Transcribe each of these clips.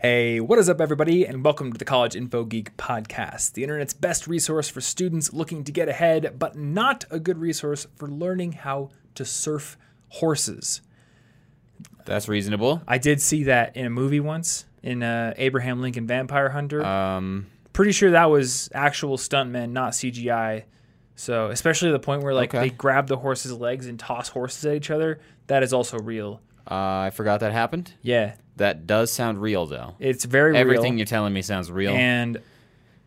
Hey, what is up, everybody, and welcome to the College Info Geek podcast, the internet's best resource for students looking to get ahead, but not a good resource for learning how to surf horses. That's reasonable. I did see that in a movie once in uh, Abraham Lincoln Vampire Hunter. Um, Pretty sure that was actual stuntmen, not CGI. So, especially the point where like Okay. they grab the horse's legs and toss horses at each other, that is also real. Uh, I forgot that happened. Yeah, That does sound real, though. it's very Everything real. you're telling me sounds real. and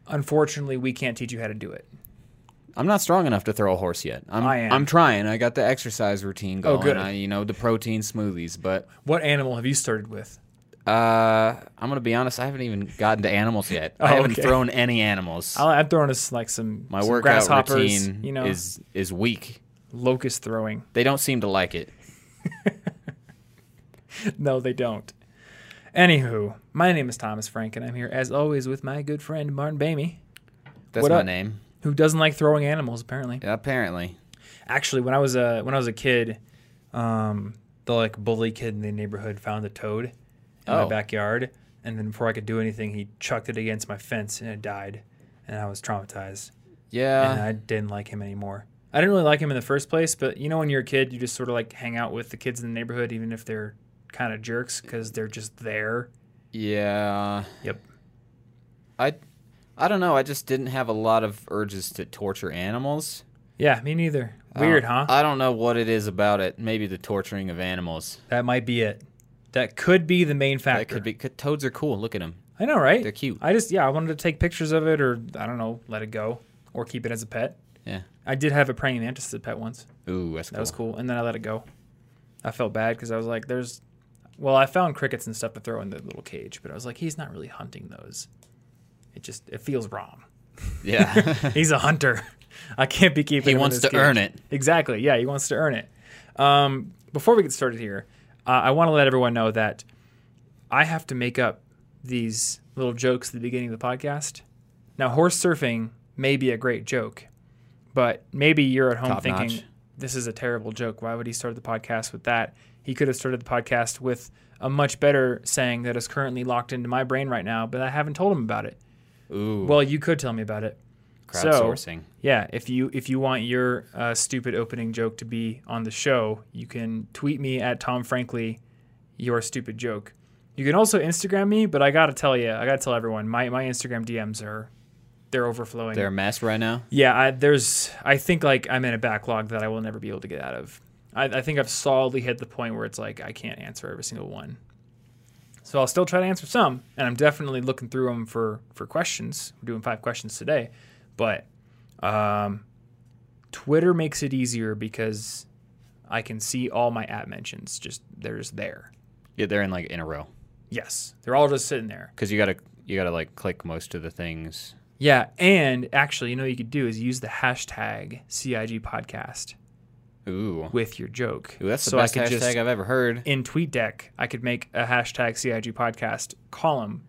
unfortunately, we can't teach you how to do it. I'm not strong enough to throw a horse yet. I'm, I am. I'm trying. I got the exercise routine going. Oh, good. I, you know, the protein smoothies. But What animal have you started with? uh, I'm gonna be honest. I haven't even gotten to animals yet. Oh, I haven't okay. thrown any animals. I'll, I'm throwing us like some, My some workout grasshoppers, routine you know, is is weak. locust throwing. They don't seem to like it. No, they don't. Anywho, my name is Thomas Frank, and I'm here as always with my good friend Martin Boehme, That's What my up? name. who doesn't like throwing animals apparently. Yeah, Apparently. Actually, when I was a when I was a kid, um, the like bully kid in the neighborhood found a toad in my Oh. backyard, and then before I could do anything, he chucked it against my fence and it died, and I was traumatized, Yeah. and I didn't like him anymore. I didn't really like him in the first place, but you know, when you're a kid, you just sort of like hang out with the kids in the neighborhood, even if they're kind of jerks because they're just there. Yeah. Yep. I I don't know. I just didn't have a lot of urges to torture animals. Yeah, me neither. Weird, don't- huh? I don't know what it is about it. Maybe the torturing of animals. that might be it. That could be the main factor. That could be. Toads are cool. Look at them. I know, right? They're cute. I just yeah, I wanted to take pictures of it, or I don't know, let it go, or keep it as a pet. Yeah. I did have a praying mantis as a pet once. Ooh, that's cool. That was cool, and then I let it go. I felt bad because I was like, "There's," well, I found crickets and stuff to throw in the little cage, but I was like, "He's not really hunting those." It just it feels wrong. Yeah. He's a hunter. I can't be keeping. he him in wants to earn it. Exactly. Yeah, he wants to earn it. Um, before we get started here, uh, I want to let everyone know that I have to make up these little jokes at the beginning of the podcast. Now, horse surfing may be a great joke, but maybe you're at home Top thinking notch. this is a terrible joke. Why would he start the podcast with that? He could have started the podcast with a much better saying that is currently locked into my brain right now, but I haven't told him about it. Ooh. Well, you could tell me about it. so- crowdsourcing. Yeah, if you if you want your uh, stupid opening joke to be on the show, you can tweet me at Tom Frankly your stupid joke. You can also Instagram me, but I gotta tell you, I gotta tell everyone, my my Instagram DMs are they're overflowing. They're a mess right now. yeah, I, there's I think like I'm in a backlog that I will never be able to get out of. I, I think I've solidly hit the point where it's like I can't answer every single one. So I'll still try to answer some, and I'm definitely looking through them for for questions. We're doing five questions today, but um, Twitter makes it easier because I can see all my at mentions. Just there's there. Yeah, they're in like in a row Yes, they're all just sitting there. because you gotta you gotta like click most of the things. Yeah, and actually, you know what you could do is use the hashtag CIG podcast Ooh. with your joke. Ooh, that's the so I best could hashtag just I've ever heard. in TweetDeck, I could make a hashtag CIG podcast column,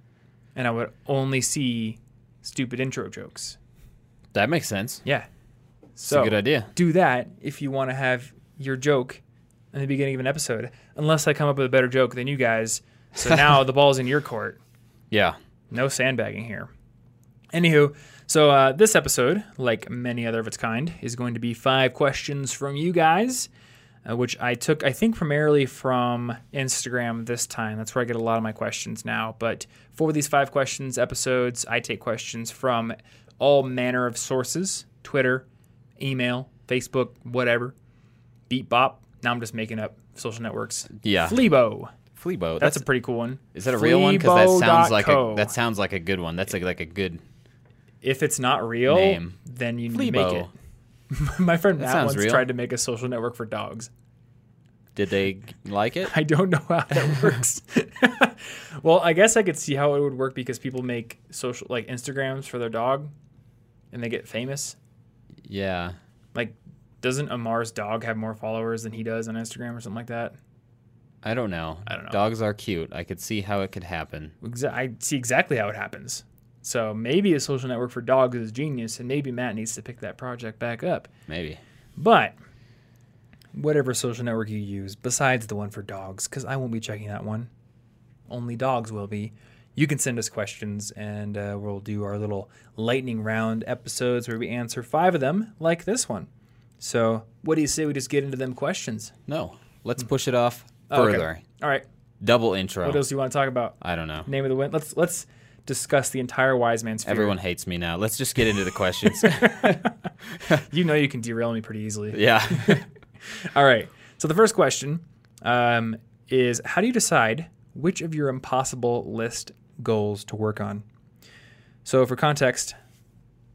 and I would only see stupid intro jokes. That makes sense. Yeah. It's So a good idea. do that if you want to have your joke in the beginning of an episode. Unless I come up with a better joke than you guys. So now the ball's in your court. Yeah. No sandbagging here. Anywho, so uh, this episode, like many other of its kind, is going to be five questions from you guys, uh, which I took, I think, primarily from Instagram this time. That's where I get a lot of my questions now. But for these five questions episodes, I take questions from all manner of sources Twitter, email, Facebook, whatever. Beat Bop. Now I'm just making up social networks. Yeah. Fleabo. Fleabo. That's, a pretty cool one. Is that a real one? Because that sounds like a that sounds like a good one. That's like like a good. If it's not real, Name. then you need to make it. My friend That Matt once real. tried to make a social network for dogs. Did they like it? I don't know how that works. well, I guess I could see how it would work because people make social like Instagrams for their dog, and they get famous. Yeah. Like, doesn't Amar's dog have more followers than he does on Instagram or something like that? I don't know. I don't know. Dogs are cute. I could see how it could happen. Exa- I see exactly how it happens. So maybe a social network for dogs is genius, and maybe Matt needs to pick that project back up. Maybe. But whatever social network you use, besides the one for dogs, because I won't be checking that one, only dogs will be. you can send us questions and uh, we'll do our little lightning round episodes where we answer five of them, like this one. So, what do you say we just get into them questions? No, let's push it off Oh, okay. further. All right. Double intro. What else do you want to talk about? I don't know. Name of the Wind. Let's let's discuss the entire wise man's fear. Everyone hates me now. Let's just get into the questions. you know you can derail me pretty easily. yeah. All right. So the first question um, is how do you decide which of your impossible list goals to work on? So for context,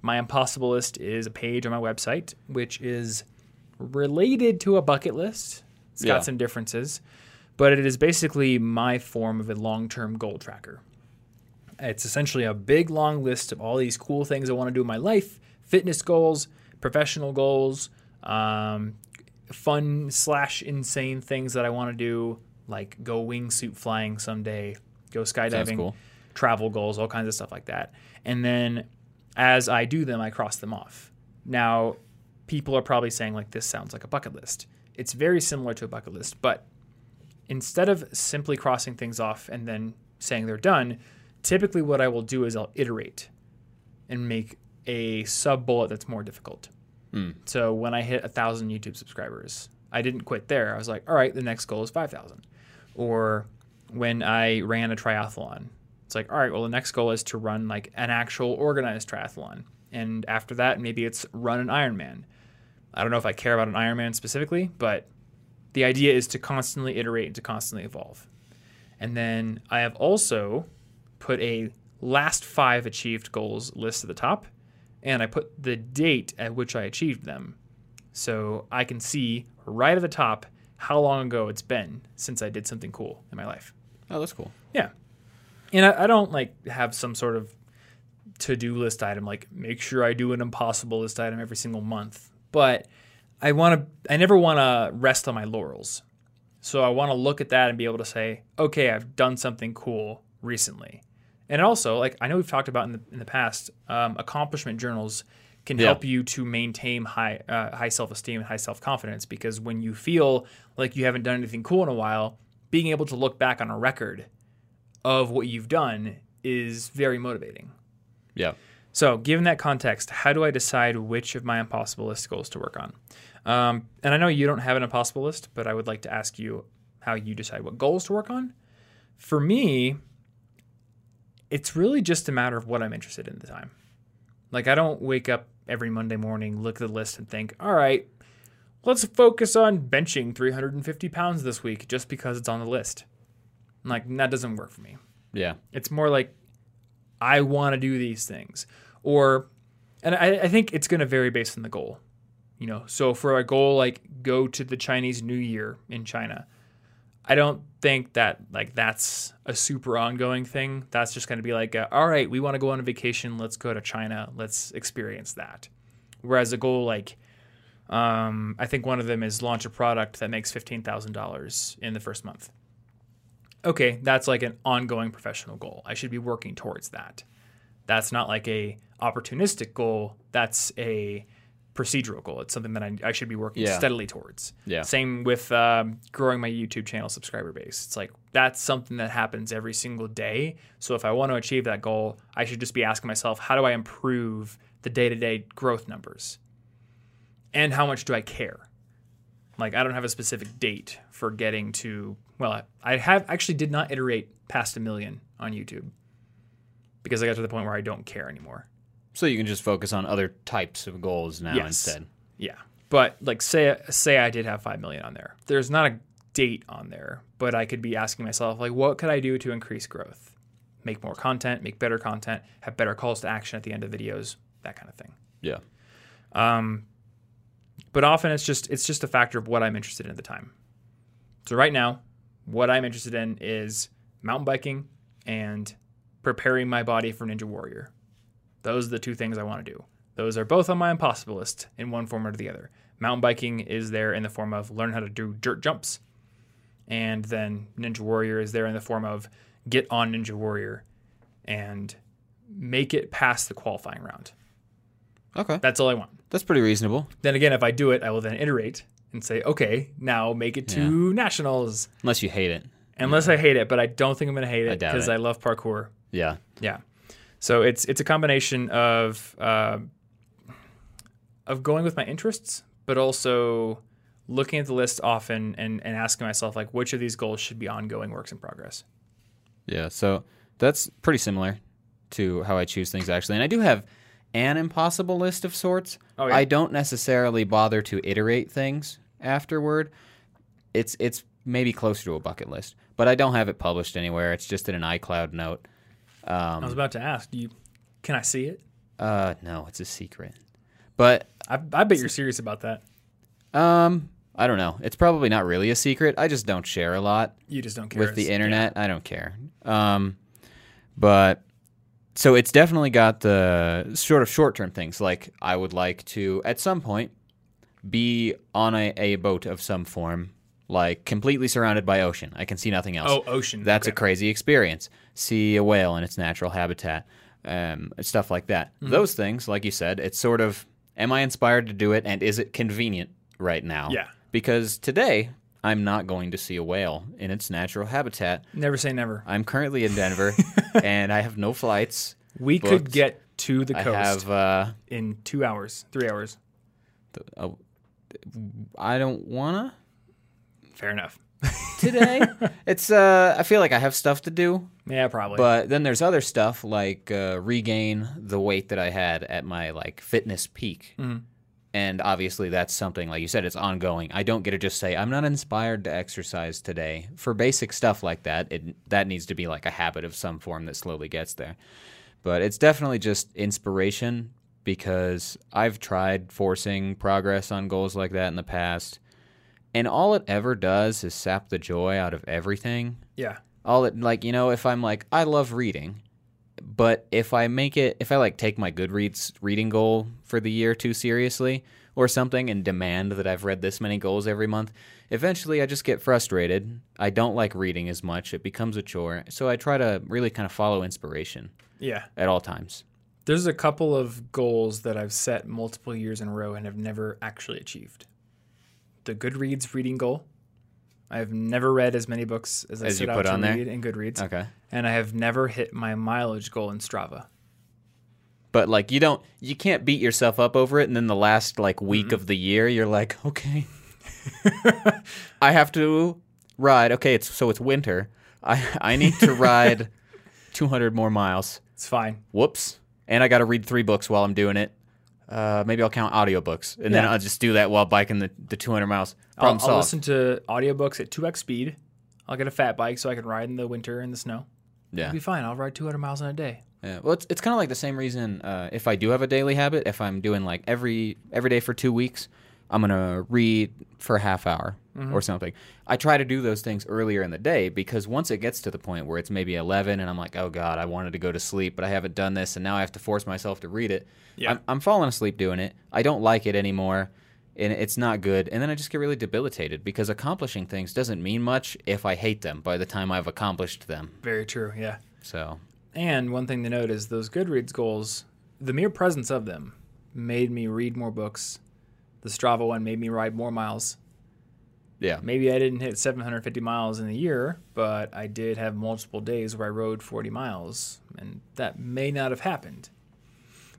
my impossible list is a page on my website which is related to a bucket list. It's Yeah. got some differences, but it is basically my form of a long-term goal tracker. It's essentially a big long list of all these cool things I want to do in my life, fitness goals, professional goals, um, fun slash insane things that I want to do, like go wingsuit flying someday, go skydiving, cool. travel goals, all kinds of stuff like that. And then as I do them, I cross them off. Now, people are probably saying like this sounds like a bucket list. It's very similar to a bucket list, but instead of simply crossing things off and then saying they're done, typically what I will do is I'll iterate and make a sub bullet that's more difficult. Hmm. So when I hit a thousand YouTube subscribers, I didn't quit there. I was like, all right, the next goal is five thousand. Or when I ran a triathlon, it's like, all right, well the next goal is to run like an actual organized triathlon, and after that, maybe it's run an Ironman. I don't know if I care about an Ironman specifically, but the idea is to constantly iterate and to constantly evolve. And then I have also put a last five achieved goals list at the top, and I put the date at which I achieved them. So I can see right at the top how long ago it's been since I did something cool in my life. Oh, that's cool. Yeah. And I, I don't like have some sort of to do list item, like make sure I do an impossible list item every single month. But I want to, I never want to rest on my laurels. So I want to look at that and be able to say, okay, I've done something cool recently. And also, like I know we've talked about in the, in the past, um, accomplishment journals can Yeah. help you to maintain high uh, high self esteem and high self confidence because when you feel like you haven't done anything cool in a while, being able to look back on a record of what you've done is very motivating. Yeah. So, given that context, how do I decide which of my impossible list goals to work on? Um, and I know you don't have an impossible list, but I would like to ask you how you decide what goals to work on. For me, it's really just a matter of what I'm interested in at the time. Like, I don't wake up every Monday morning, look at the list, and think, all right, let's focus on benching 350 pounds this week just because it's on the list. Like, that doesn't work for me. Yeah. It's more like I want to do these things, or and I, I think it's going to vary based on the goal. You know, so for a goal like go to the Chinese New Year in China, I don't think that like that's a super ongoing thing. That's just going to be like, a, all right, we want to go on a vacation. Let's go to China. Let's experience that. Whereas a goal like, um, I think one of them is launch a product that makes fifteen thousand dollars in the first month okay, that's like an ongoing professional goal. I should be working towards that. That's not like a opportunistic goal. That's a procedural goal. It's something that I, I should be working Yeah. steadily towards. Yeah. Same with um, growing my YouTube channel subscriber base. It's like that's something that happens every single day. So if I want to achieve that goal, I should just be asking myself, how do I improve the day to day growth numbers? And how much do I care? Like I don't have a specific date for getting to. Well, I, I have actually did not iterate past a million on YouTube because I got to the point where I don't care anymore. So you can just focus on other types of goals now Yes. instead. Yeah, but like say say I did have five million on there. There's not a date on there, but I could be asking myself like, what could I do to increase growth? Make more content, make better content, have better calls to action at the end of videos, that kind of thing. Yeah. Um but often it's just it's just a factor of what I'm interested in at the time. So right now, what I'm interested in is mountain biking and preparing my body for Ninja Warrior. Those are the two things I want to do. Those are both on my impossible list in one form or the other. Mountain biking is there in the form of learn how to do dirt jumps, and then Ninja Warrior is there in the form of get on Ninja Warrior and make it past the qualifying round. Okay. That's all I want. That's pretty reasonable. Then again, if I do it, I will then iterate and say, okay, now make it to nationals. Unless you hate it. Unless I hate it, but I don't think I'm going to hate it because it. I love parkour Yeah. Yeah. So it's it's a combination of uh, of going with my interests, but also looking at the list often and, and asking myself like which of these goals should be ongoing works in progress. Yeah, so that's pretty similar to how I choose things actually. And I do have an impossible list of sorts. Oh, yeah? I don't necessarily bother to iterate things afterward. It's it's maybe closer to a bucket list, but I don't have it published anywhere. It's just in an iCloud note. I was Um, about to ask, do you can I see it? uh, no, it's a secret. But I, I bet you're serious about that. um, I don't know. It's probably not really a secret. I just don't share a lot. You just don't care. with the internet. I don't care. Um, but so it's definitely got the sort of short term things. Like I would like to at some point be on a, a boat of some form, like completely surrounded by ocean. I can see nothing else. Oh, ocean. That's a crazy experience. See a whale in its natural habitat, um, stuff like that. Mm-hmm. Those things, like you said, it's sort of am I inspired to do it, and is it convenient right now? Yeah. Because today I'm not going to see a whale in its natural habitat. Never say never. I'm currently in Denver, and I have no flights. We could get to the I coast have. Uh, in two hours, three hours. uh, I don't wanna Fair enough. today. it's. Uh, I feel like I have stuff to do. Yeah, probably. But then there's other stuff like uh, regain the weight that I had at my like fitness peak. And obviously that's something like you said it's ongoing. I don't get to just say I'm not inspired to exercise today. For basic stuff like that, it that needs to be like a habit of some form that slowly gets there. But it's definitely just inspiration because I've tried forcing progress on goals like that in the past. And all it ever does is sap the joy out of everything yeah. all it like you know if i'm like i love reading but if i make it if i like take my goodreads reading goal for the year too seriously or something and demand that i've read this many goals every month eventually i just get frustrated i don't like reading as much it becomes a chore so i try to really kind of follow inspiration Yeah. at all times There's a couple of goals that I've set multiple years in a row and have never actually achieved. The Goodreads reading goal. I've never read as many books as I As set out to there? read in Goodreads. okay And I have never hit my mileage goal in Strava. but like you don't you can't beat yourself up over it and then the last like week mm-hmm. of the year you're like okay i have to ride okay it's so it's winter i i need to ride 200 more miles It's fine. whoops and i got to read three books while i'm doing it uh, maybe I'll count audiobooks and then I'll just do that while biking the, the 200 miles. I'll, Problem I'll listen to audiobooks at 2x speed. I'll get a fat bike so I can ride in the winter and the snow. yeah. It'll be fine. I'll ride 200 miles in a day. Yeah, well, it's, it's kind of like the same reason. Uh, if I do have a daily habit, if I'm doing like every every day for two weeks, I'm gonna read for a half hour mm-hmm. or something. I try to do those things earlier in the day because once it gets to the point where it's maybe 11 and I'm like, oh god, I wanted to go to sleep, but I haven't done this, and now I have to force myself to read it. Yeah. I'm, I'm falling asleep doing it. I don't like it anymore. And it's not good, and then I just get really debilitated because accomplishing things doesn't mean much if I hate them by the time I've accomplished them. Very true. Yeah. So, And one thing to note is those Goodreads goals, the mere presence of them made me read more books. The Strava one made me ride more miles. yeah, Maybe I didn't hit 750 miles in a year, but I did have multiple days where I rode 40 miles, and that may not have happened.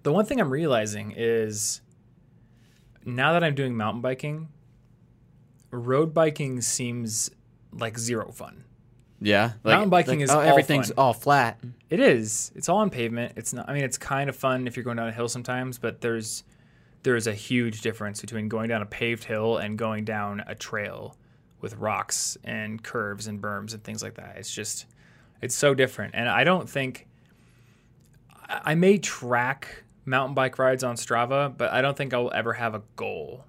The one thing I'm realizing is now that I'm doing mountain biking, road biking seems like zero fun. yeah. Mountain biking is oh, all everything's fun. all flat. It is. It's all on pavement. It's not. I mean, it's kind of fun if you're going down a hill sometimes, but there's there's a huge difference between going down a paved hill and going down a trail with rocks and curves and berms and things like that. It's just it's so different. And I don't think I I may track mountain bike rides on Strava, but I don't think I'll ever have a goal.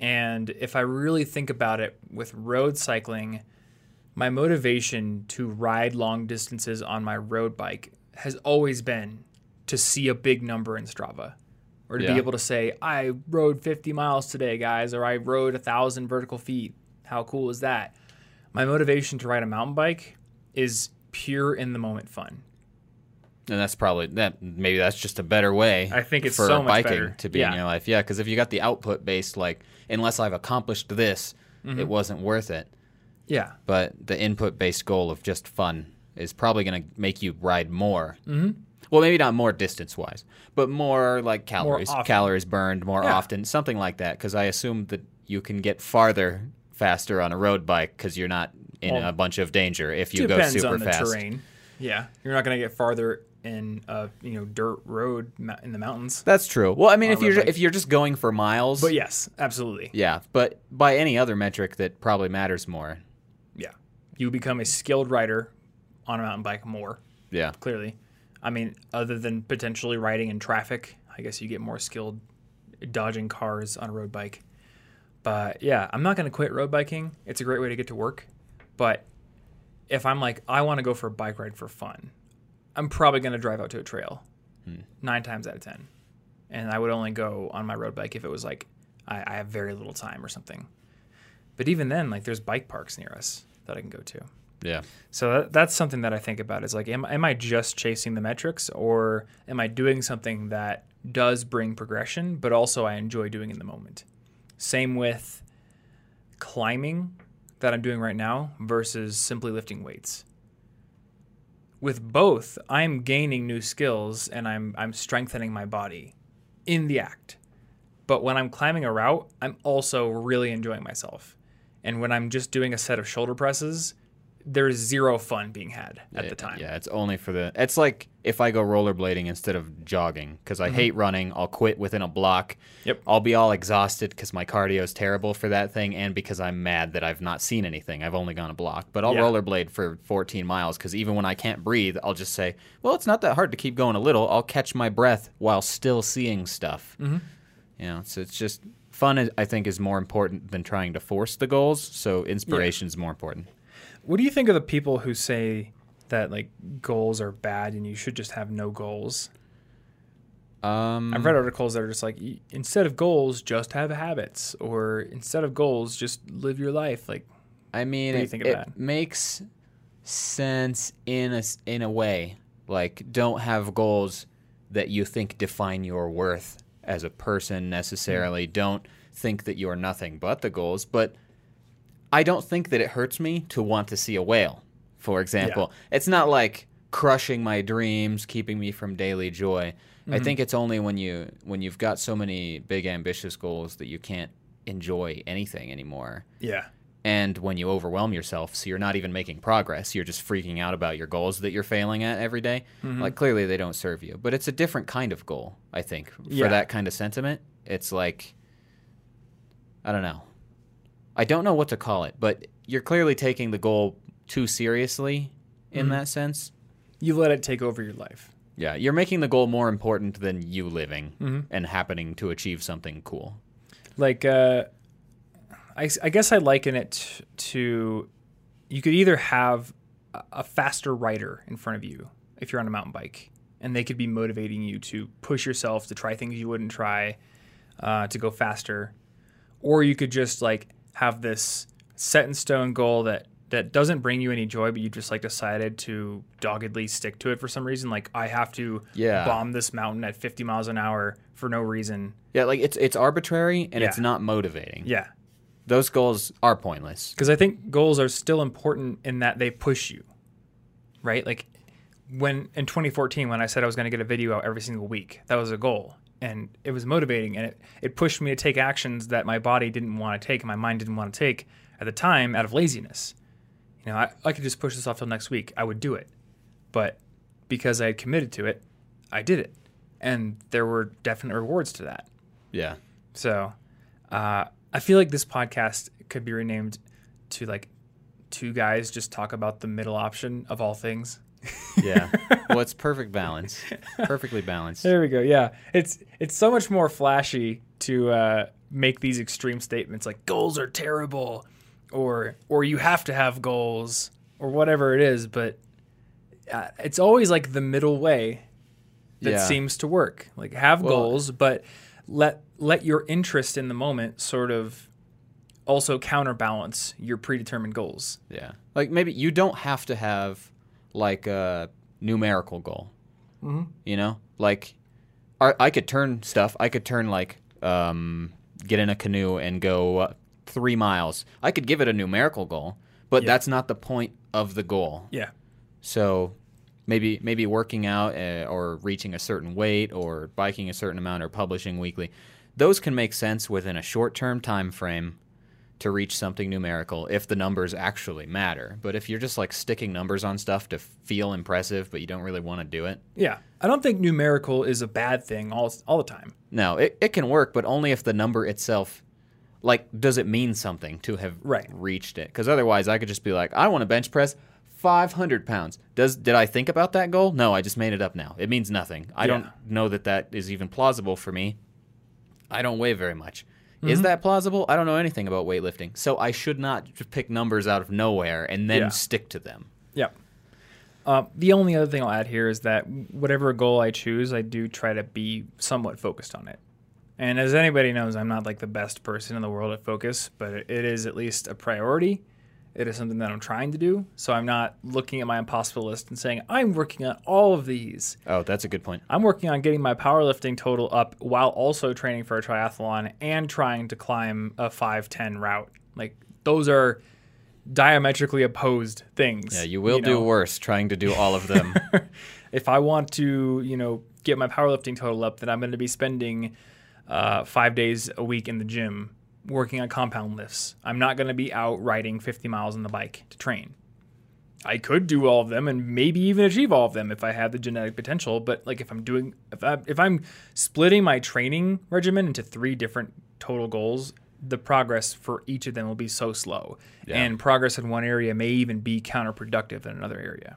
And if I really think about it with road cycling, my motivation to ride long distances on my road bike has always been to see a big number in Strava or to Yeah. be able to say, I rode 50 miles today, guys, or I rode a thousand vertical feet. How cool is that? My motivation to ride a mountain bike is pure in the moment fun. And that's probably that. Maybe that's just a better way. I think it's for so much biking better. to be in your life. Yeah, because if you got the output based, like unless I've accomplished this, Mm-hmm. it wasn't worth it. Yeah. But the input based goal of just fun is probably going to make you ride more. Mm-hmm. Well, maybe not more distance wise, but more like calories, often. calories burned more Yeah. often, something like that. Because I assume that you can get farther faster on a road bike because you're not in Well, a bunch of danger if you go Depends super on the fast. terrain. Yeah, you're not going to get farther in a you know dirt road in the mountains. That's true. Well, I mean, if you're bike. if you're just going for miles, But yes, absolutely. yeah. But by any other metric that probably matters more, Yeah, you become a skilled rider on a mountain bike more yeah. clearly. I mean, other than potentially riding in traffic, I guess you get more skilled dodging cars on a road bike. But yeah, I'm not going to quit road biking. It's a great way to get to work. But if I'm like, I want to go for a bike ride for fun, I'm probably going to drive out to a trail hmm. nine times out of 10. And I would only go on my road bike if it was like I, I have very little time or something. But even then, like there's bike parks near us that I can go to. Yeah. So that, that's something that I think about is like, am, am I just chasing the metrics or am I doing something that does bring progression, but also I enjoy doing in the moment? Same with climbing that I'm doing right now versus simply lifting weights. With both, I'm gaining new skills and I'm, I'm strengthening my body in the act. But when I'm climbing a route, I'm also really enjoying myself. And when I'm just doing a set of shoulder presses, there's zero fun being had at Yeah, the time. Yeah, it's only for the. It's like if I go rollerblading instead of jogging because I hate running. I'll quit within a block. Mm-hmm. Yep. I'll be all exhausted because my cardio is terrible for that thing, and because I'm mad that I've not seen anything. I've only gone a block, but I'll Yeah. rollerblade for 14 miles because even when I can't breathe, I'll just say, "Well, it's not that hard to keep going a little. I'll catch my breath while still seeing stuff." Mm-hmm. You know, so it's just fun. I think is more important than trying to force the goals. So inspiration is more important. What do you think of the people who say that like goals are bad and you should just have no goals? Um, I've read articles that are just like instead of goals, just have habits, or instead of goals, just live your life. Like, I mean, What do you it, it makes sense in a in a way. Like, don't have goals that you think define your worth as a person necessarily. Hmm. Don't think that you are nothing but the goals. But I don't think that it hurts me to want to see a whale. For example, it's not like crushing my dreams, keeping me from daily joy. Mm-hmm. I think it's only when you when you've got so many big ambitious goals that you can't enjoy anything anymore yeah, and when you overwhelm yourself so you're not even making progress you're just freaking out about your goals that you're failing at every day. Mm-hmm. like clearly they don't serve you but it's a different kind of goal i think for Yeah. that kind of sentiment it's like i don't know i don't know what to call it but you're clearly taking the goal too seriously in Mm-hmm. that sense you let it take over your life. yeah you're making the goal more important than you living Mm-hmm. and happening to achieve something cool Like, uh, I, I guess I liken it to you could either have a- a faster rider in front of you if you're on a mountain bike, and they could be motivating you to push yourself to try things you wouldn't try, uh, to go faster, or you could just like have this set in stone goal that that doesn't bring you any joy, but you just like decided to doggedly stick to it for some reason. Like I have to Yeah. bomb this mountain at 50 miles an hour for no reason. yeah like it's it's arbitrary and Yeah. it's not motivating Yeah, those goals are pointless because I think goals are still important in that they push you, right? Like when in 2014, when I said I was going to get a video out every single week, that was a goal, and it was motivating, and it it pushed me to take actions that my body didn't want to take, and my mind didn't want to take at the time out of laziness. You know, I, I could just push this off till next week. I would do it, but because I had committed to it, I did it, and there were definite rewards to that. yeah So, uh, I feel like this podcast could be renamed to like two guys just talk about the middle option of all things. Yeah. well, it's perfect balance. Perfectly balanced. There we go. Yeah, it's it's so much more flashy to uh, make these extreme statements like goals are terrible, or or you have to have goals, or whatever it is. But uh, it's always like the middle way that Yeah. seems to work. Like have Well- goals, but let let your interest in the moment sort of also counterbalance your predetermined goals. Yeah. Like maybe you don't have to have like a numerical goal. Mm-hmm. You know, like I, I could turn stuff. I could turn like um, get in a canoe and go uh, three miles. I could give it a numerical goal, but Yeah. that's not the point of the goal. Yeah. So maybe maybe working out uh, or reaching a certain weight or biking a certain amount or publishing weekly. Those can make sense within a short-term time frame to reach something numerical if the numbers actually matter. But if you're just like sticking numbers on stuff to feel impressive but you don't really want to do it, Yeah. I don't think numerical is a bad thing all, all the time. no, it, it can work, but only if the number itself like does it mean something to have Right. reached it? Because otherwise I could just be like, I want to bench press 500 pounds. Does did I think about that goal? No, I just made it up now. It means nothing. I don't know that that is even plausible for me. I don't weigh very much. Mm-hmm. Is that plausible? I don't know anything about weightlifting, so I should not just pick numbers out of nowhere and then Yeah. stick to them. Yeah. Uh, the only other thing I'll add here is that whatever goal I choose, I do try to be somewhat focused on it. And as anybody knows, I'm not like the best person in the world at focus, but it is at least a priority. It is something that I'm trying to do. So I'm not looking at my impossible list and saying, I'm working on all of these. Oh, that's a good point. I'm working on getting my powerlifting total up while also training for a triathlon and trying to climb a 510 route. Like, those are diametrically opposed things. Yeah, you will do know? worse trying to do all of them. if I want to, you know, get my powerlifting total up, then I'm going to be spending uh, five days a week in the gym working on compound lifts. I'm not going to be out riding 50 miles on the bike to train. I could do all of them and maybe even achieve all of them if I had the genetic potential. But like if I'm doing, if I if I'm splitting my training regimen into three different total goals, the progress for each of them will be so slow, Yeah. and progress in one area may even be counterproductive in another area.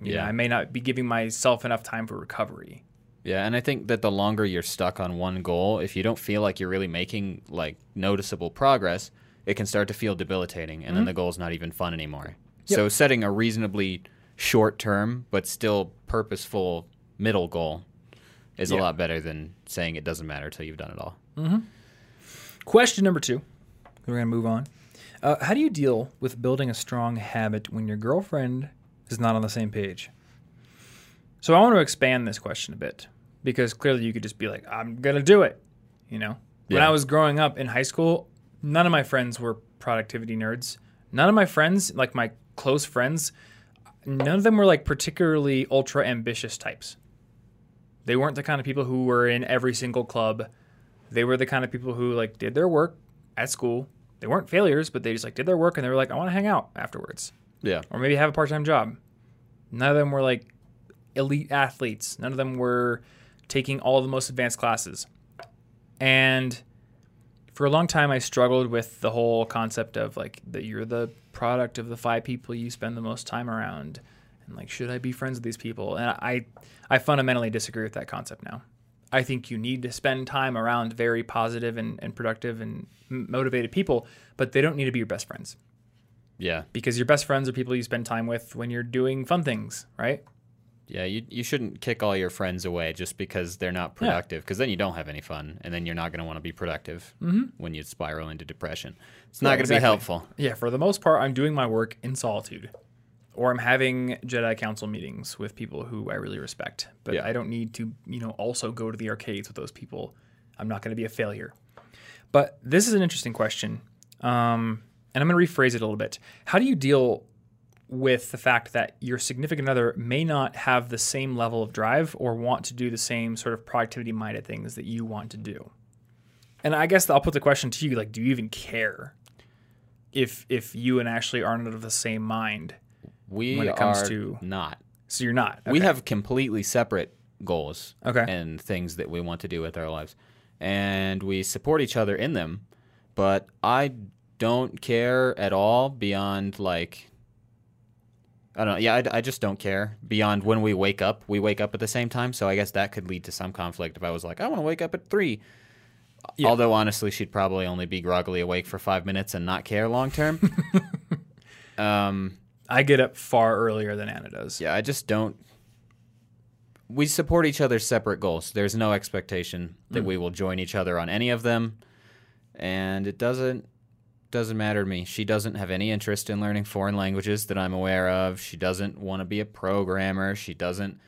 You know, Yeah. I may not be giving myself enough time for recovery. Yeah, and I think that the longer you're stuck on one goal, if you don't feel like you're really making like noticeable progress, it can start to feel debilitating and then the goal's not even fun anymore. So setting a reasonably short term but still purposeful middle goal is a lot better than saying it doesn't matter till you've done it all. Question number two. We're going to move on. Uh, how do you deal with building a strong habit when your girlfriend is not on the same page? So I want to expand this question a bit because clearly you could just be like, I'm going to do it. You know, when I was growing up in high school, none of my friends were productivity nerds. None of my friends, like my close friends, none of them were like particularly ultra ambitious types. They weren't the kind of people who were in every single club. They were the kind of people who like did their work at school. They weren't failures, but they just like did their work and they were like, I want to hang out afterwards Yeah. or maybe have a part-time job. None of them were like elite athletes. None of them were taking all the most advanced classes. And for a long time I struggled with the whole concept of like that you're the product of the five people you spend the most time around and like should I be friends with these people? And I I fundamentally disagree with that concept now. I think you need to spend time around very positive and, and productive and motivated people, but they don't need to be your best friends Yeah. because your best friends are people you spend time with when you're doing fun things, right? Yeah, you, you shouldn't kick all your friends away just because they're not productive, because then you don't have any fun, and then you're not going to want to be productive when you spiral into depression. It's not Yeah, going to exactly. be helpful. Yeah, for the most part, I'm doing my work in solitude, or I'm having Jedi Council meetings with people who I really respect. But Yeah. I don't need to, you know, also go to the arcades with those people. I'm not going to be a failure. But this is an interesting question, um, and I'm going to rephrase it a little bit. How do you deal with the fact that your significant other may not have the same level of drive or want to do the same sort of productivity minded things that you want to do? And I guess I'll put the question to you: like, do you even care if if you and Ashley aren't of the same mind? We When it comes are to- not. So you're not. We have completely separate goals Okay. and things that we want to do with our lives. And we support each other in them. But I don't care at all beyond like I don't know. Yeah, I, I just don't care beyond when we wake up. We wake up at the same time, so I guess that could lead to some conflict if I was like, I want to wake up at three. Yeah. Although honestly, she'd probably only be groggily awake for five minutes and not care long term. um, I get up far earlier than Anna does. yeah, I just don't. We support each other's separate goals. There's no expectation that we will join each other on any of them, and it doesn't doesn't matter to me. She doesn't have any interest in learning foreign languages that I'm aware of. She doesn't want to be a programmer. She doesn't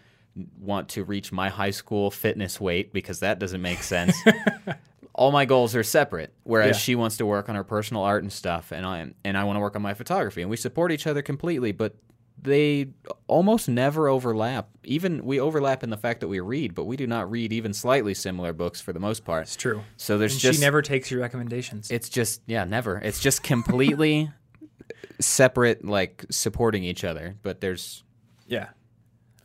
want to reach my high school fitness weight because that doesn't make sense. All my goals are separate. Whereas Yeah. she wants to work on her personal art and stuff, and I and I want to work on my photography, and we support each other completely. But they almost never overlap. Even we overlap in the fact that we read, but we do not read even slightly similar books for the most part. It's true. So there's And just she never takes your recommendations. it's just yeah, never. It's just completely separate, like supporting each other. But there's yeah.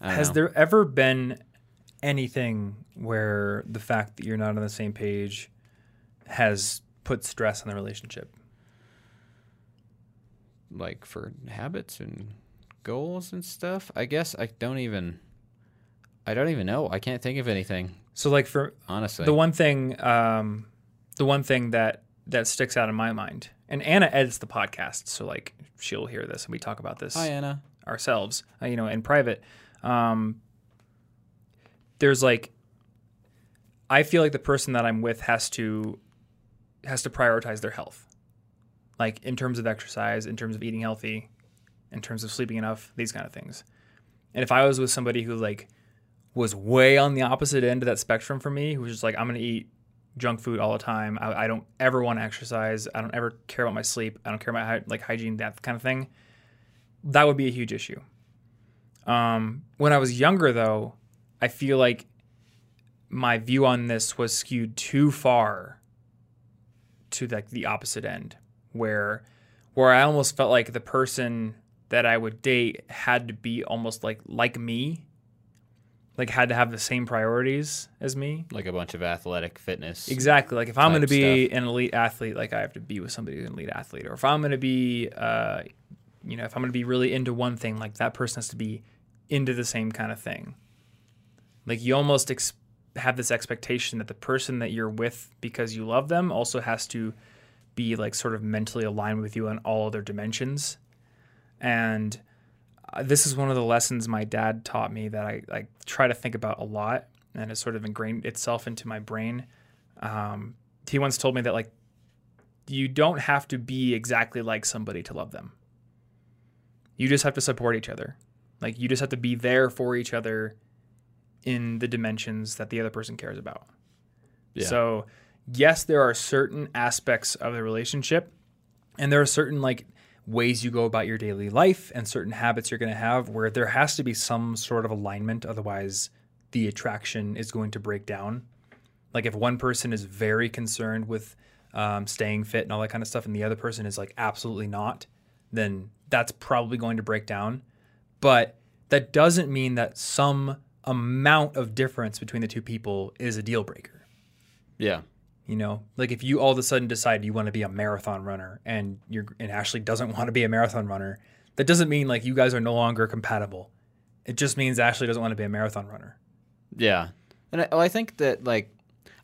Has know. there ever been anything where the fact that you're not on the same page has put stress on the relationship? like for habits and goals and stuff. I guess I don't even. I don't even know. I can't think of anything So like for honestly. the one thing um the one thing that that sticks out in my mind and Anna edits the podcast so like she'll hear this and we talk about this Hi Anna. ourselves, uh, you know, in private. Um, there's like, I feel like the person that I'm with has to has to prioritize their health, like in terms of exercise, in terms of eating healthy, in terms of sleeping enough, these kind of things. And if I was with somebody who like was way on the opposite end of that spectrum from me, who was just like, I'm gonna eat junk food all the time. I, I don't ever want to exercise. I don't ever care about my sleep. I don't care about like hygiene, that kind of thing that would be a huge issue. Um, when I was younger, though, I feel like my view on this was skewed too far to like the opposite end, where where I almost felt like the person that I would date had to be almost like like me, like had to have the same priorities as me. Like a bunch of athletic fitness. Exactly. Like if I'm going to be an elite athlete, like I have to be with somebody who's an elite athlete, or if I'm going to be, uh, you know, if I'm going to be really into one thing, like that person has to be into the same kind of thing. Like you almost ex- have this expectation that the person that you're with because you love them also has to be like sort of mentally aligned with you on all other dimensions. And uh, this is one of the lessons my dad taught me that I, I try to think about a lot and has sort of ingrained itself into my brain. Um, he once told me that like you don't have to be exactly like somebody to love them. You just have to support each other. Like you just have to be there for each other in the dimensions that the other person cares about. Yeah. So, yes, there are certain aspects of the relationship and there are certain like ways you go about your daily life and certain habits you're going to have where there has to be some sort of alignment otherwise the attraction is going to break down. Like if one person is very concerned with um, staying fit and all that kind of stuff, and the other person is like absolutely not, then that's probably going to break down. But that doesn't mean that some amount of difference between the two people is a deal breaker. Yeah. You know, like if you all of a sudden decide you want to be a marathon runner and you're and Ashley doesn't want to be a marathon runner, that doesn't mean like you guys are no longer compatible. It just means Ashley doesn't want to be a marathon runner. Yeah. And I, well, I think that like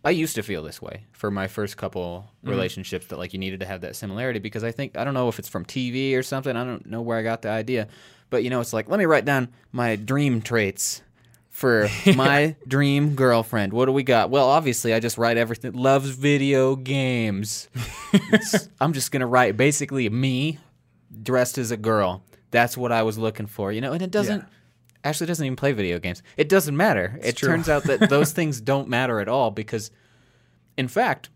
I used to feel this way for my first couple mm-hmm. relationships that like you needed to have that similarity because I think I don't know if it's from TV or something. I don't know where I got the idea. But you know, it's like let me write down my dream traits for my dream girlfriend. What do we got? Well, obviously, I just write everything. Loves video games. I'm just gonna write basically me dressed as a girl. That's what I was looking for, you know. And it doesn't. Yeah. Ashley doesn't even play video games. It doesn't matter. it true. turns out that those things don't matter at all because, in fact,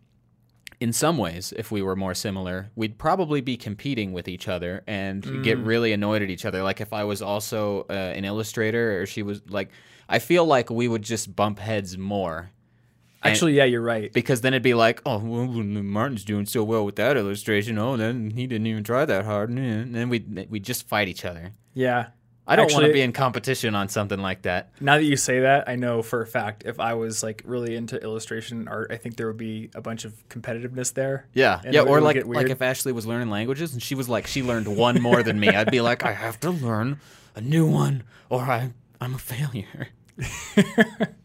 in some ways, if we were more similar, we'd probably be competing with each other and get Mm. really annoyed at each other. Like if I was also uh, an illustrator or she was like, I feel like we would just bump heads more. And- Actually, yeah, you're right. because then it'd be like, oh, well, Martin's doing so well with that illustration. Oh, then he didn't even try that hard. And then we we just fight each other. Yeah. I don't want to be in competition on something like that. Now that you say that, I know for a fact if I was like really into illustration and art, I think there would be a bunch of competitiveness there. Yeah, yeah, or like like if Ashley was learning languages and she was like she learned one more than me, I'd be like, I have to learn a new one, or I I'm a failure.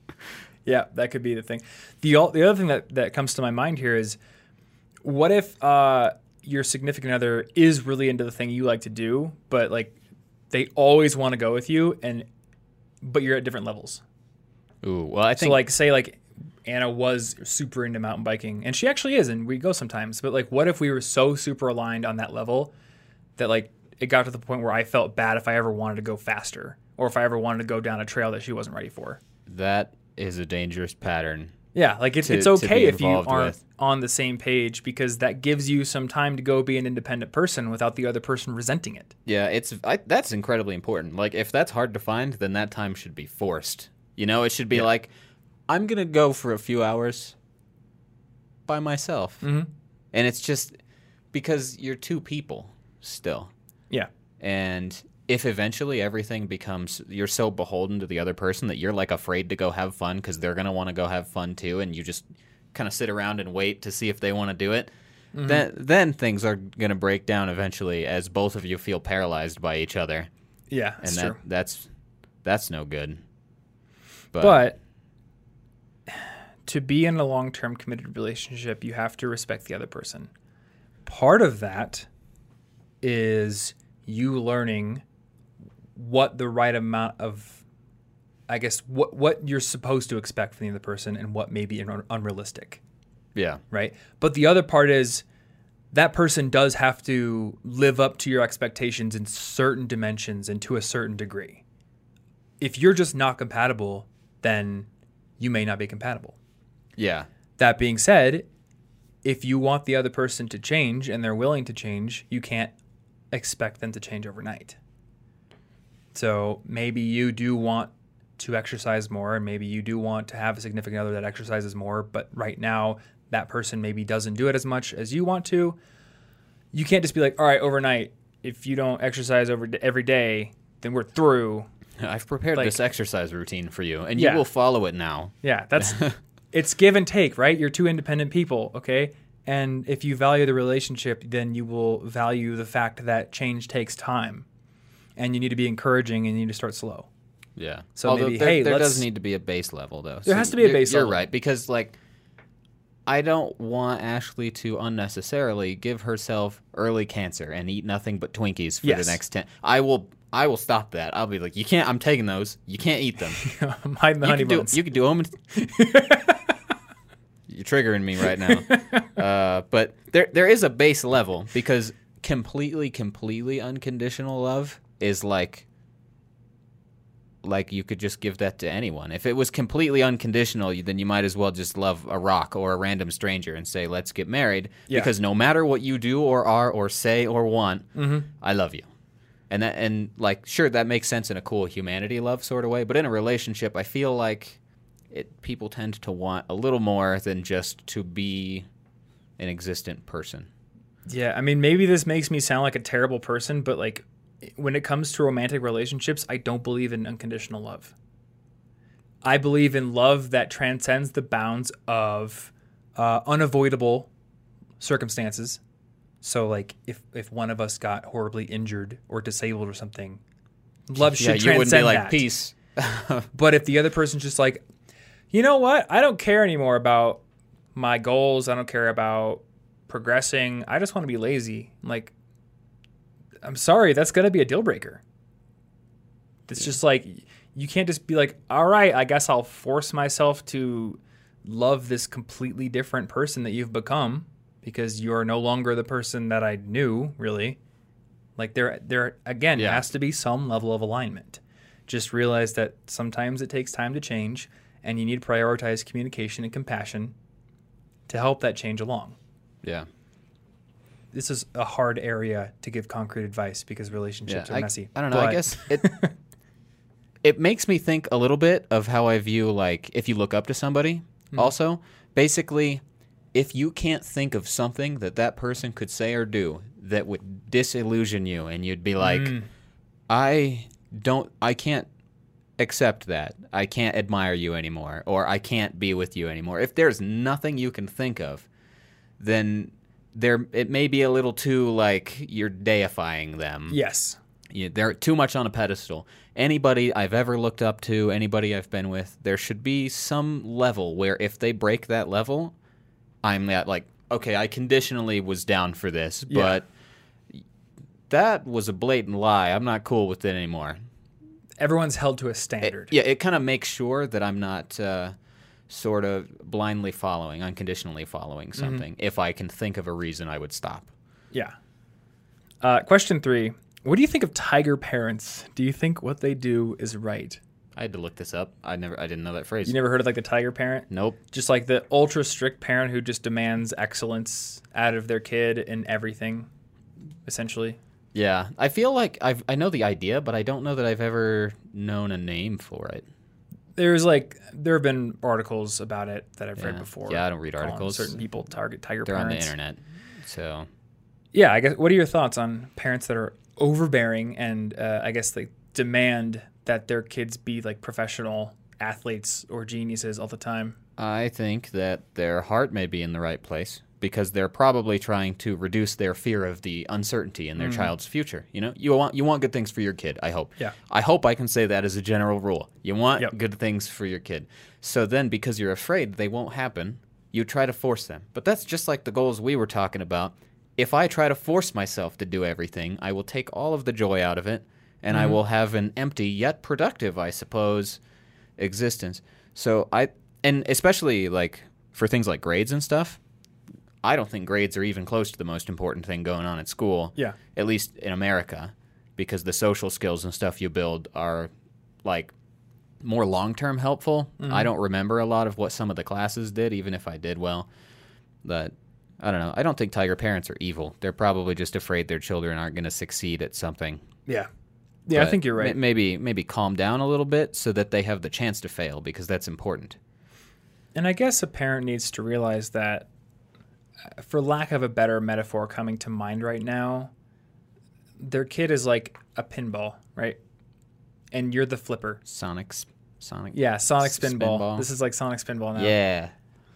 Yeah, that could be the thing. The the other thing that, that comes to my mind here is what if uh, your significant other is really into the thing you like to do, but like they always want to go with you and but you're at different levels. Ooh, well, I So think like say like Anna was super into mountain biking and she actually is and we go sometimes, but like what if we were so super aligned on that level that like it got to the point where I felt bad if I ever wanted to go faster or if I ever wanted to go down a trail that she wasn't ready for. that is a dangerous pattern Yeah, like it's to- it's okay if you aren't with. on the same page because that gives you some time to go be an independent person without the other person resenting it. Yeah, it's I, that's incredibly important. Like if that's hard to find, then that time should be forced. You know, it should be like I'm going to go for a few hours by myself. Mm-hmm. And it's just because you're two people still. Yeah. And if eventually everything becomes you're so beholden to the other person that you're like afraid to go have fun because they're gonna want to go have fun too, and you just kind of sit around and wait to see if they want to do it. Mm-hmm. Then then things are gonna break down eventually as both of you feel paralyzed by each other, Yeah, and that's that true. that's that's no good. But, But to be in a long term committed relationship, you have to respect the other person. Part of that is you learning what the right amount of, I guess, what, what you're supposed to expect from the other person and what may be un- unrealistic, yeah, right? But the other part is that person does have to live up to your expectations in certain dimensions and to a certain degree. If you're just not compatible, then you may not be compatible. yeah, That being said, if you want the other person to change and they're willing to change, you can't expect them to change overnight. So maybe you do want to exercise more and maybe you do want to have a significant other that exercises more, but right now that person maybe doesn't do it as much as you want to. You can't just be like, "All right, overnight, if you don't exercise over every day, then we're through." I've prepared Like- this exercise routine for you, and Yeah. you will follow it now. Yeah, that's it's give and take, right? You're two independent people, okay? And if you value the relationship, then you will value the fact that change takes time. And you need to be encouraging and you need to start slow. Yeah. So Although maybe, there, hey, there let's- does need to be a base level though. There has to be a you're- base You're level. right because like I don't want Ashley to unnecessarily give herself early cancer and eat nothing but Twinkies for Yes. the next 10. I will I will stop that. I'll be like, "You can't I'm taking those. You can't eat them. Mind the you honey can do buns. you can do them." You're triggering me right now. uh, but there there is a base level because completely completely unconditional love is like like you could just give that to anyone. If it was completely unconditional, you- then you might as well just love a rock or a random stranger and say, "Let's get married." Yeah. Because no matter what you do or are or say or want, Mm-hmm. I love you. And that and like sure that makes sense in a cool humanity love sort of way, but in a relationship, I feel like it people tend to want a little more than just to be an existent person. Yeah, I mean, maybe this makes me sound like a terrible person, but like when it comes to romantic relationships, I don't believe in unconditional love. I believe in love that transcends the bounds of uh, unavoidable circumstances. So, like, if if one of us got horribly injured or disabled or something, love should yeah, you wouldn't be like that. peace. But if the other person's just like, you know what? I don't care anymore about my goals. I don't care about progressing. I just want to be lazy. Like, I'm sorry, that's going to be a deal breaker. It's just like, you can't just be like, all right, I guess I'll force myself to love this completely different person that you've become because you're no longer the person that I knew, really. Like there there again Yeah. has to be some level of alignment. Just realize that sometimes it takes time to change and you need to prioritize communication and compassion to help that change along. yeah. This is a hard area to give concrete advice because relationships are I, messy. I don't know. I guess it it makes me think a little bit of how I view like if you look up to somebody. Hmm. Also, basically, if you can't think of something that that person could say or do that would disillusion you, and you'd be like, Hmm. I don't, I can't accept that. I can't admire you anymore, or I can't be with you anymore. If there's nothing you can think of, then there it may be a little too like you're deifying them. yes. You, they're too much on a pedestal. Anybody I've ever looked up to, anybody I've been with, there should be some level where if they break that level, I'm at like, okay, I conditionally was down for this, Yeah. but that was a blatant lie. I'm not cool with it anymore. Everyone's held to a It- standard. yeah, it kind of makes sure that I'm not uh, sort of blindly following, unconditionally following something. If I can think of a reason, I would stop. Yeah. Uh, question three. What do you think of tiger parents? Do you think what they do is right? I had to look this up. I never, I didn't know that phrase. You never heard of like the tiger parent? nope. Just like the ultra strict parent who just demands excellence out of their kid in everything, essentially. Yeah, I feel like I've, I know the idea, but I don't know that I've ever known a name for it. There's like there have been articles about it that I've read before. Yeah, I don't read articles. Certain people target tiger They're on the internet, so Yeah, I guess. What are your thoughts on parents that are overbearing and uh, I guess they demand that their kids be like professional athletes or geniuses all the time? I think that their heart may be in the right place because they're probably trying to reduce their fear of the uncertainty in their mm-hmm. child's future. You know, you want you want good things for your kid. I hope. Yeah. I hope I can say that as a general rule. You want Yep. good things for your kid. So then, because you're afraid they won't happen, you try to force them. But that's just like the goals we were talking about. If I try to force myself to do everything, I will take all of the joy out of it, and I mm-hmm. will have an empty yet productive, I suppose, existence. So I and especially like for things like grades and stuff, I don't think grades are even close to the most important thing going on at school. Yeah. At least in America, because the social skills and stuff you build are like more long-term helpful. Mm-hmm. I don't remember a lot of what some of the classes did even if I did well. But I don't know. I don't think tiger parents are evil. They're probably just afraid their children aren't going to succeed at something. Yeah. Yeah, I think you're right. ma- Maybe maybe calm down a little bit so that they have the chance to fail because that's important. And I guess a parent needs to realize that, for lack of a better metaphor coming to mind right now, their kid is like a pinball, right? And you're the flipper. Sonic Sonic Yeah, Sonic Spinball. Spinball. This is like Sonic Spinball now. Yeah.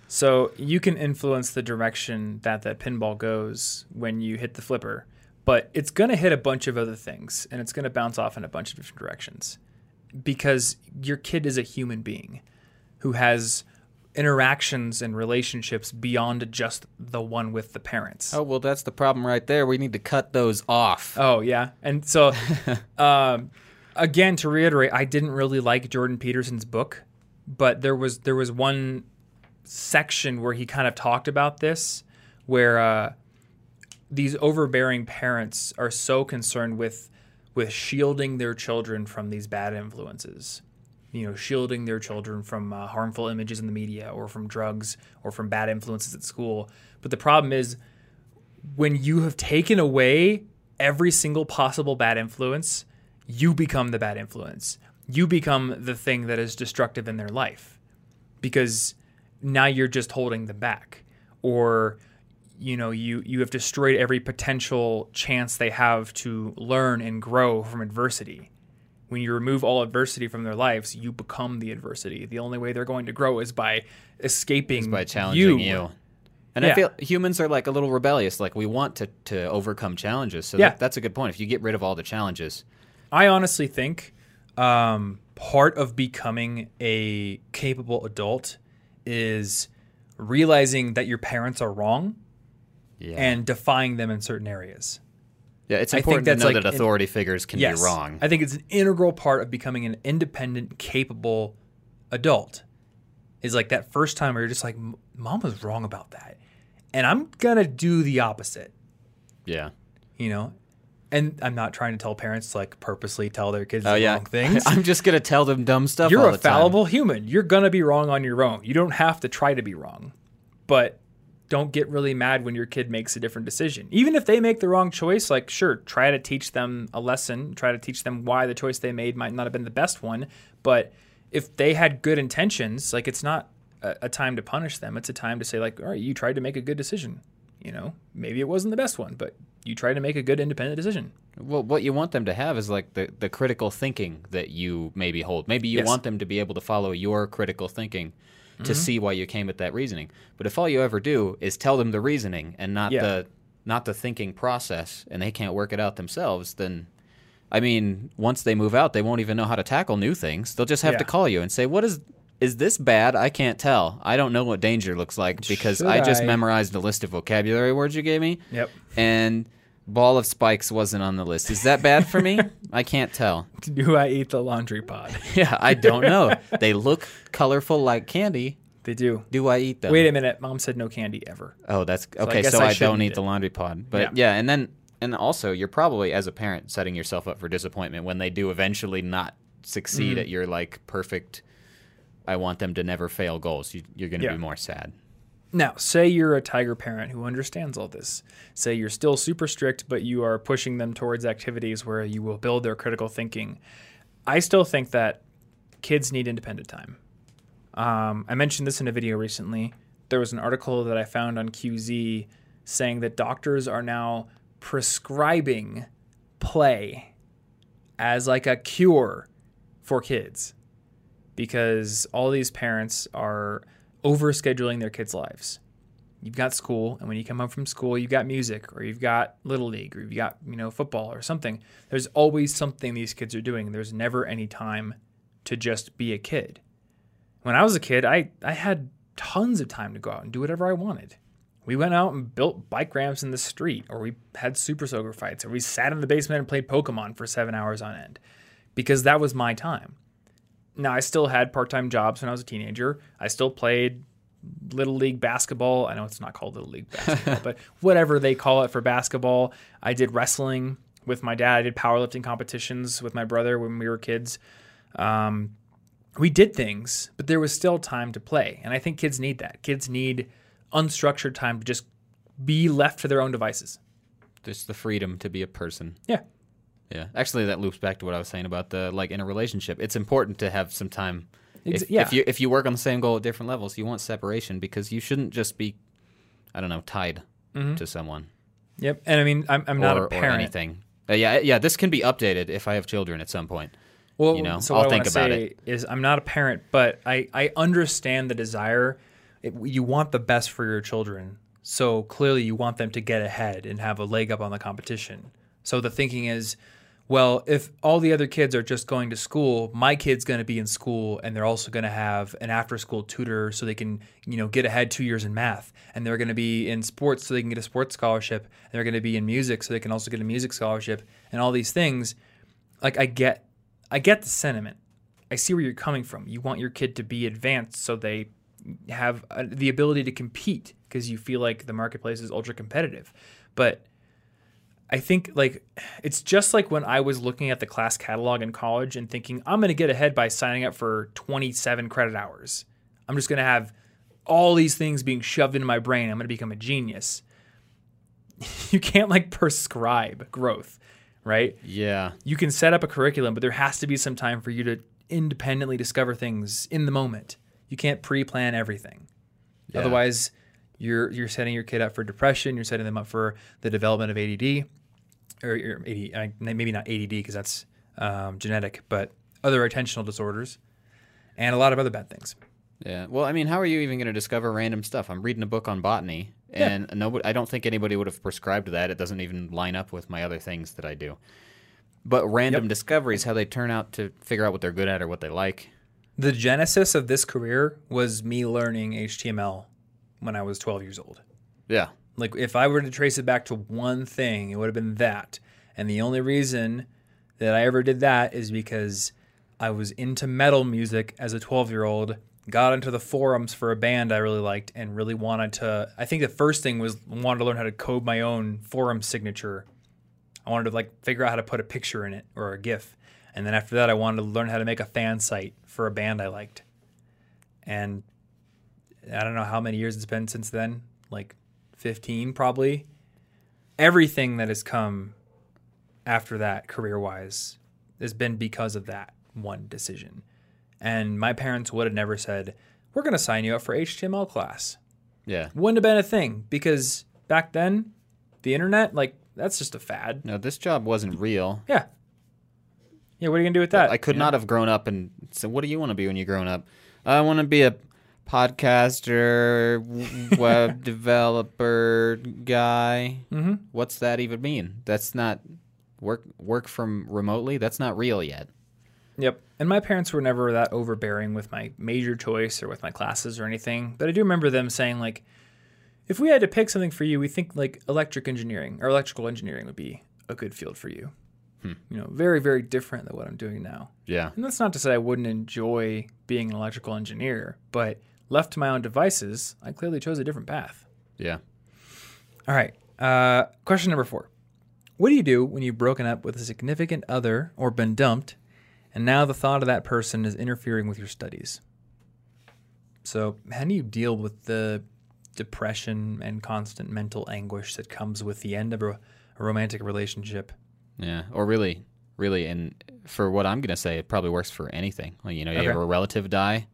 So you can influence the direction that that pinball goes when you hit the flipper, but it's going to hit a bunch of other things and it's going to bounce off in a bunch of different directions because your kid is a human being who has interactions and relationships beyond just the one with the parents. Oh well, that's the problem right there. We need to cut those off. Oh yeah, and so um, again to reiterate, I didn't really like Jordan Peterson's book, but there was there was one section where he kind of talked about this, where uh, these overbearing parents are so concerned with with shielding their children from these bad influences. You know, shielding their children from uh, harmful images in the media or from drugs or from bad influences at school. But the problem is, when you have taken away every single possible bad influence, you become the bad influence. You become the thing that is destructive in their life because now you're just holding them back or you know you you have destroyed every potential chance they have to learn and grow from adversity when you remove all adversity from their lives you become the adversity the only way they're going to grow is by escaping by challenging you. And I feel humans are like a little rebellious. Like we want to, to overcome challenges. So Yeah. that, that's a good point. If you get rid of all the challenges, I honestly think um, part of becoming a capable adult is realizing that your parents are wrong yeah, and defying them in certain areas. Yeah, it's important to know like that authority figures can yes, be wrong. I think it's an integral part of becoming an independent, capable adult. Is like that first time where you're just like, "Mom was wrong about that," and I'm gonna do the opposite. yeah. You know. And I'm not trying to tell parents to like purposely tell their kids Oh the yeah. wrong things. I'm just gonna tell them dumb stuff. You're a the time. fallible human. You're gonna be wrong on your own. You don't have to try to be wrong, but don't get really mad when your kid makes a different decision. Even if they make the wrong choice, like sure, try to teach them a lesson. Try to teach them why the choice they made might not have been the best one. But if they had good intentions, like it's not a, a time to punish them. It's a time to say like, all right, you tried to make a good decision. You know, maybe it wasn't the best one, but you tried to make a good independent decision. Well, what you want them to have is like the, the critical thinking that you maybe hold. Maybe you Yes. want them to be able to follow your critical thinking to Mm-hmm. see why you came at that reasoning. But if all you ever do is tell them the reasoning and not Yeah. the not the thinking process, and they can't work it out themselves, then I mean, once they move out, they won't even know how to tackle new things. They'll just have to call you and say, "What is is this bad? I can't tell. I don't know what danger looks like because Should I just I?" memorized a list of vocabulary words you gave me." Yep. and ball of spikes wasn't on the list. Is that bad for me? I can't tell. Do I eat the laundry pod? Yeah, I don't know. They look colorful like candy. they do. Do I eat them? Wait a minute. Mom said no candy ever. Oh, that's I okay. guess So, I I, don't eat eat the laundry pod. But Yeah. yeah. and then and also you're probably as a parent setting yourself up for disappointment when they do eventually not succeed Mm-hmm. at your like perfect. I want them to never fail goals. You, you're going to Yeah. be more sad. Now, say you're a tiger parent who understands all this. Say you're still super strict, but you are pushing them towards activities where you will build their critical thinking. I still think that kids need independent time. Um, I mentioned this in a video recently. There was an article that I found on QZ saying that doctors are now prescribing play as like a cure for kids because all these parents are overscheduling their kids' lives. You've got school, and when you come home from school, you've got music, or you've got little league, or you've got you know football or something. There's always something these kids are doing. There's never any time to just be a kid. When I was a kid, I I had tons of time to go out and do whatever I wanted. We went out and built bike ramps in the street, or we had super soaker fights, or we sat in the basement and played Pokemon for seven hours on end, because that was my time. Now, I still had part time jobs when I was a teenager. I still played Little League basketball. I know it's not called Little League basketball, but whatever they call it for basketball. I did wrestling with my dad. I did powerlifting competitions with my brother when we were kids. Um, we did things, but there was still time to play. And I think kids need that. Kids need unstructured time to just be left to their own devices. Just the freedom to be a person. Yeah. Yeah. Actually, that loops back to what I was saying about the like in a relationship. It's important to have some time. Ex- if, yeah. if you if you work on the same goal at different levels, you want separation because you shouldn't just be, I don't know, tied to someone Yep. And I mean, I'm, I'm not or, a or parent. anything. Uh, yeah, yeah. This can be updated if I have children at some point. Well, you know, so I'll think about say Is I'm not a parent, but I I understand the desire. It, you want the best for your children, so clearly you want them to get ahead and have a leg up on the competition. So the thinking is, well, if all the other kids are just going to school, my kid's going to be in school, and they're also going to have an after-school tutor, so they can you know get ahead two years in math, and they're going to be in sports, so they can get a sports scholarship. And they're going to be in music, so they can also get a music scholarship, and all these things. Like I get I get the sentiment. I see where you're coming from. You want your kid to be advanced so they have uh, the ability to compete because you feel like the marketplace is ultra competitive. But I think like it's just like when I was looking at the class catalog in college and thinking I'm going to get ahead by signing up for 27 credit hours. I'm just going to have all these things being shoved into my brain. I'm going to become a genius. You can't like prescribe growth, right? Yeah. you can set up a curriculum, but there has to be some time for you to independently discover things in the moment. You can't pre-plan everything. Yeah. Otherwise, you're you're setting your kid up for depression. You're setting them up for the development of ADD, or, or AD, maybe not ADD because that's um, genetic, but other attentional disorders, and a lot of other bad things. Yeah. Well, I mean, how are you even going to discover random stuff? I'm reading a book on botany, and nobody, I don't think anybody would have prescribed that. It doesn't even line up with my other things that I do. But random discoveries, how they turn out to figure out what they're good at or what they like. The genesis of this career was me learning HTML when I was 12 years old. Yeah. Like if I were to trace it back to one thing, it would have been that. And the only reason that I ever did that is because I was into metal music as a 12-year-old, got into the forums for a band I really liked and really wanted to I think the first thing was wanted to learn how to code my own forum signature. I wanted to like figure out how to put a picture in it or a gif. And then after that I wanted to learn how to make a fan site for a band I liked. And I don't know how many years it's been since then, like 15 probably. Everything that has come after that career wise has been because of that one decision. And my parents would have never said, We're going to sign you up for HTML class. Yeah. Wouldn't have been a thing because back then, the internet, like, that's just a fad. No, this job wasn't real. Yeah. Yeah, what are you going to do with that? I could You know? not have grown up and said, "What do you want to be when you grown up?" I want to be a podcaster, web developer guy. Mhm. What's that even mean? That's not work work from remotely. That's not real yet. Yep. And my parents were never that overbearing with my major choice or with my classes or anything. But I do remember them saying, like, if we had to pick something for you, we think like electric engineering or electrical engineering would be a good field for you. You know, very, very different than what I'm doing now. Yeah. And that's not to say I wouldn't enjoy being an electrical engineer, but left to my own devices, I clearly chose a different path. Yeah. All right. Uh, question number four. What do you do when you've broken up with a significant other or been dumped and now the thought of that person is interfering with your studies. So, how do you deal with the depression and constant mental anguish that comes with the end of a, romantic relationship? Yeah, or really, really, and for what I'm gonna say, it probably works for anything. Like, you know, you Okay. have a relative die,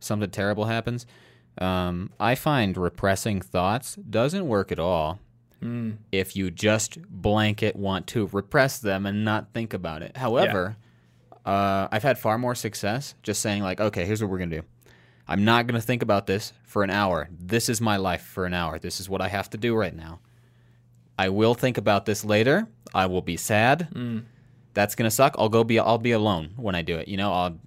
something terrible happens. Um, I find repressing thoughts doesn't work at all Mm. if you just blanket want to repress them and not think about it. However, uh, I've had far more success just saying like, okay, here's what we're gonna do. I'm not gonna think about this for an hour. This is my life for an hour. This is what I have to do right now. I will think about this later. I will be sad. Mm. That's gonna suck. I'll go be. I'll be alone when I do it. You know, I'll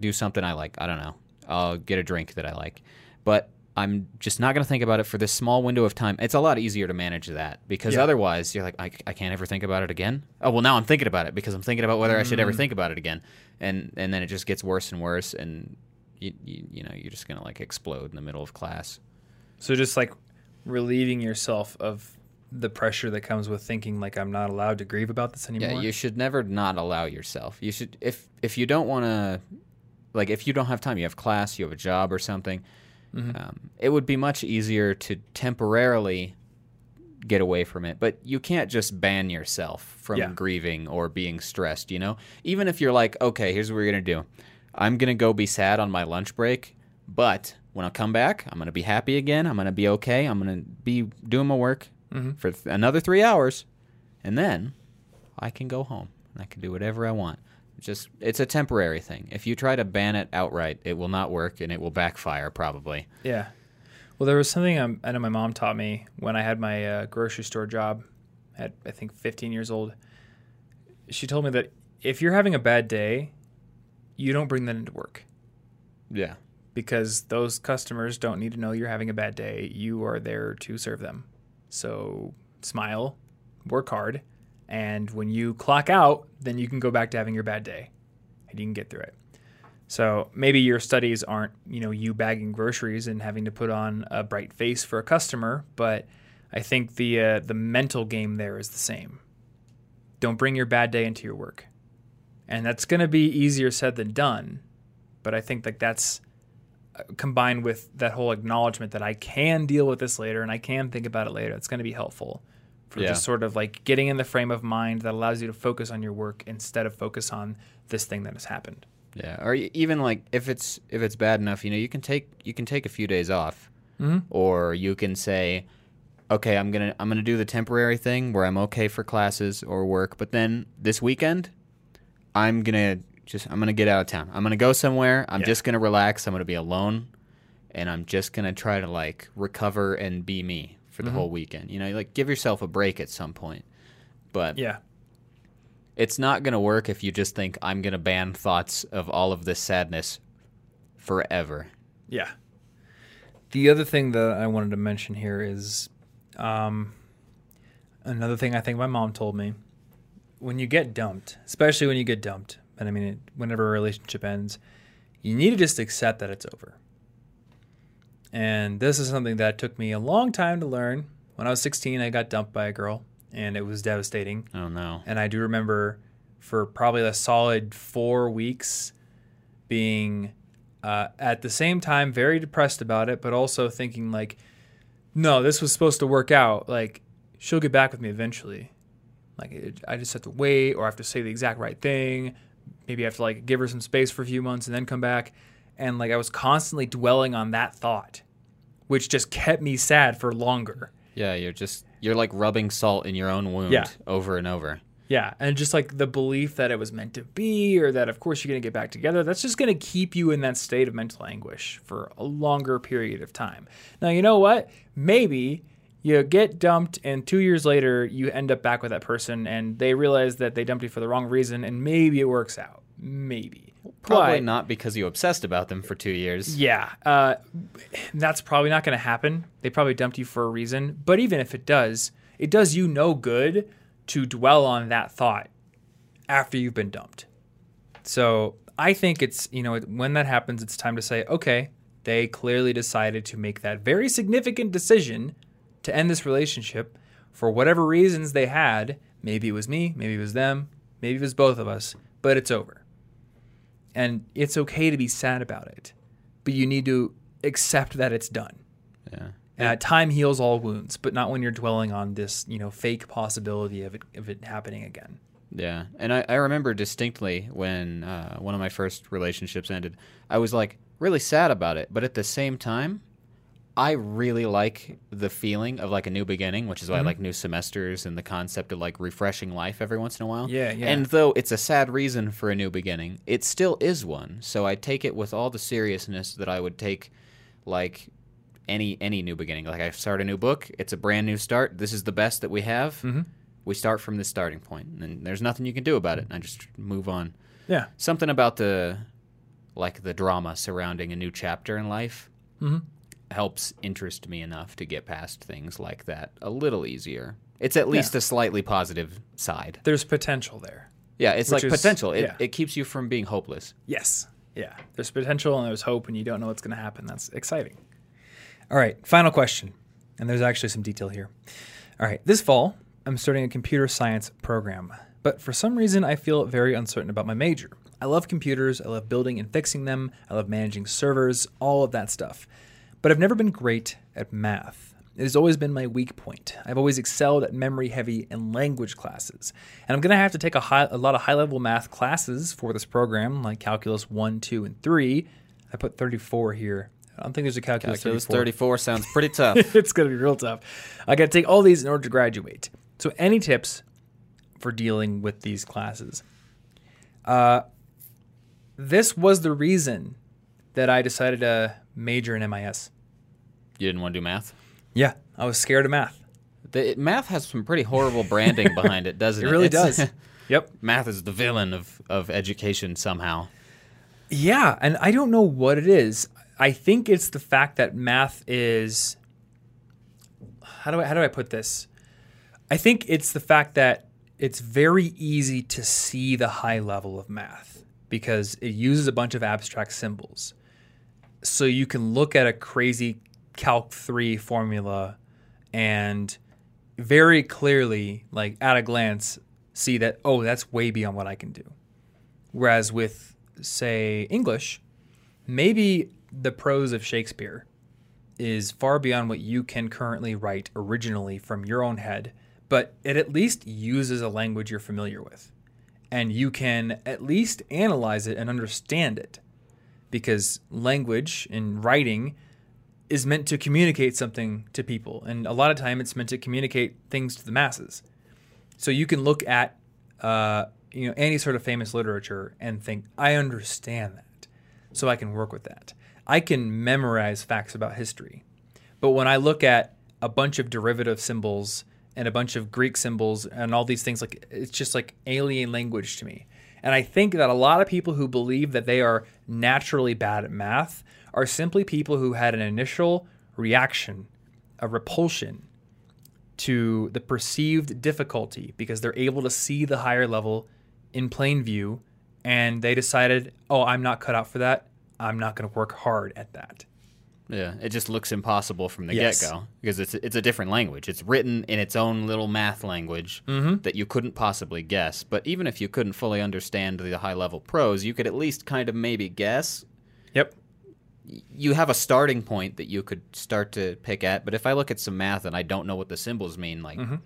do something I like. I don't know. I'll get a drink that I like, but I'm just not gonna think about it for this small window of time. It's a lot easier to manage that because Yeah. otherwise you're like, I, I can't ever think about it again. Oh well, now I'm thinking about it because I'm thinking about whether I should ever Mm. think about it again, and and then it just gets worse and worse, and you you, you know you're just gonna like explode in the middle of class. So, just like relieving yourself of the pressure that comes with thinking like I'm not allowed to grieve about this anymore. Yeah, you should never not allow yourself. You should if if you don't want to, like if you don't have time, you have class, you have a job or something. Mm-hmm. Um, it would be much easier to temporarily get away from it, but you can't just ban yourself from Yeah. grieving or being stressed. You know, even if you're like, okay, here's what we're gonna do. I'm gonna go be sad on my lunch break, but when I come back, I'm gonna be happy again. I'm gonna be okay. I'm gonna be doing my work Mhm. for th- another three hours, and then I can go home and I can do whatever I want. Just it's a temporary thing. If you try to ban it outright, it will not work and it will backfire probably. Yeah. Well, there was something um, I know my mom taught me when I had my uh, grocery store job at, I think, 15 years old. She told me that if you're having a bad day, you don't bring that into work Yeah. because those customers don't need to know you're having a bad day. You are there to serve them. So smile, work hard, and when you clock out, then you can go back to having your bad day and you can get through it. So maybe your studies aren't, you know, you bagging groceries and having to put on a bright face for a customer, but I think the uh, the mental game there is the same. Don't bring your bad day into your work. And that's going to be easier said than done, but I think like that's uh, combined with that whole acknowledgement that I can deal with this later and I can think about it later. It's going to be helpful for Yeah. just sort of like getting in the frame of mind that allows you to focus on your work instead of focus on this thing that has happened. Yeah, or even like if it's if it's bad enough, you know, you can take you can take a few days off, Mhm. or you can say, okay, I'm gonna I'm gonna do the temporary thing where I'm okay for classes or work, but then this weekend, I'm gonna just I'm gonna get out of town. I'm gonna go somewhere. I'm Yeah. just gonna relax. I'm gonna be alone, and I'm just gonna try to like recover and be me for the whole weekend. You know, like give yourself a break at some point. But Yeah. it's not going to work if you just think I'm going to ban thoughts of all of this sadness forever. Yeah. The other thing that I wanted to mention here is um, another thing I think my mom told me. When you get dumped, especially when you get dumped, and I mean, it, whenever a relationship ends, you need to just accept that it's over. And this is something that took me a long time to learn. When I was 16, I got dumped by a girl, and it was devastating. Oh no. And I do remember for probably a solid four weeks being uh, at the same time very depressed about it, but also thinking like, no, this was supposed to work out. Like, she'll get back with me eventually. Like, it, I just have to wait, or I have to say the exact right thing. Maybe I have to like give her some space for a few months and then come back. And like, I was constantly dwelling on that thought, which just kept me sad for longer. Yeah, you're just you're like rubbing salt in your own wound Yeah. over and over. Yeah, and just like the belief that it was meant to be, or that of course you're going to get back together, that's just going to keep you in that state of mental anguish for a longer period of time. Now, you know what? Maybe you get dumped, and two years later, you end up back with that person, and they realize that they dumped you for the wrong reason, and maybe it works out. Maybe. Probably But- not because you obsessed about them for 2 years. yeah, uh, that's probably not going to happen. They probably dumped you for a reason. But even if it does, it does you no good to dwell on that thought after you've been dumped. So I think it's, you know, when that happens, it's time to say, okay, they clearly decided to make that very significant decision to end this relationship for whatever reasons they had. Maybe it was me, maybe it was them, maybe it was both of us, but it's over. And it's okay to be sad about it, but you need to accept that it's done. Yeah. Uh, time heals all wounds, but not when you're dwelling on this, you know, fake possibility of it of it happening again. Yeah, and I, I remember distinctly when uh, one of my first relationships ended. I was like really sad about it, but at the same time, I really like the feeling of like a new beginning, which is why I like new semesters and the concept of like refreshing life every once in a while. Yeah, yeah. And though it's a sad reason for a new beginning, it still is one. So I take it with all the seriousness that I would take like any any new beginning. Like I start a new book, it's a brand new start. This is the best that we have. Mm-hmm. We start from this starting point, and there's nothing you can do about it. I just move on. Yeah. Something about the like the drama surrounding a new chapter in life helps interest me enough to get past things like that a little easier. It's at least a slightly positive side. There's potential there. Yeah, it's like is- potential. It, yeah. it keeps you from being hopeless. Yes. Yeah. There's potential and there's hope, and you don't know what's going to happen. That's exciting. All right. Final question. And there's actually some detail here. All right. This fall, I'm starting a computer science program, but for some reason, I feel very uncertain about my major. I love computers. I love building and fixing them. I love managing servers, all of that stuff. But I've never been great at math. It has always been my weak point. I've always excelled at memory heavy and language classes. And I'm going to have to take a, high, a lot of high level math classes for this program, like Calculus 1, 2, and 3. I put 34 here. I don't think there's a Calculus, Calculus 34. 34 sounds pretty tough. it's going to be real tough. I got to take all these in order to graduate. So, any tips for dealing with these classes? Uh, this was the reason that I decided to major in MIS. You didn't want to do math? Yeah, I was scared of math. The, it- math has some pretty horrible branding behind it, doesn't It it? really It's- does. Yep. math is the villain of, of education somehow. Yeah, and I don't know what it is. I think it's the fact that math is how do I how do I put this? I think it's the fact that it's very easy to see the high level of math because it uses a bunch of abstract symbols. So you can look at a crazy calc 3 formula and very clearly like at a glance see that oh that's way beyond what I can do. Whereas with, say, English, maybe the prose of Shakespeare is far beyond what you can currently write originally from your own head, but it at least uses a language you're familiar with. And you can at least analyze it and understand it. Because language in writing is meant to communicate something to people. And a lot of time it's meant to communicate things to the masses. So you can look at uh, you know any sort of famous literature and think, I understand that, so I can work with that. I can memorize facts about history, but when I look at a bunch of derivative symbols and a bunch of Greek symbols and all these things, like it's just like alien language to me. And I think that a lot of people who believe that they are naturally bad at math are simply people who had an initial reaction, a repulsion to the perceived difficulty because they're able to see the higher level in plain view and they decided, oh, I'm not cut out for that. I'm not going to work hard at that. Yeah, it just looks impossible from the Yes. get go because it's it's a different language. It's written in its own little math language mm-hmm. that you couldn't possibly guess. But even if you couldn't fully understand the high level prose, you could at least kind of maybe guess. Yep. You have a starting point that you could start to pick at. But if I look at some math and I don't know what the symbols mean, like mm-hmm.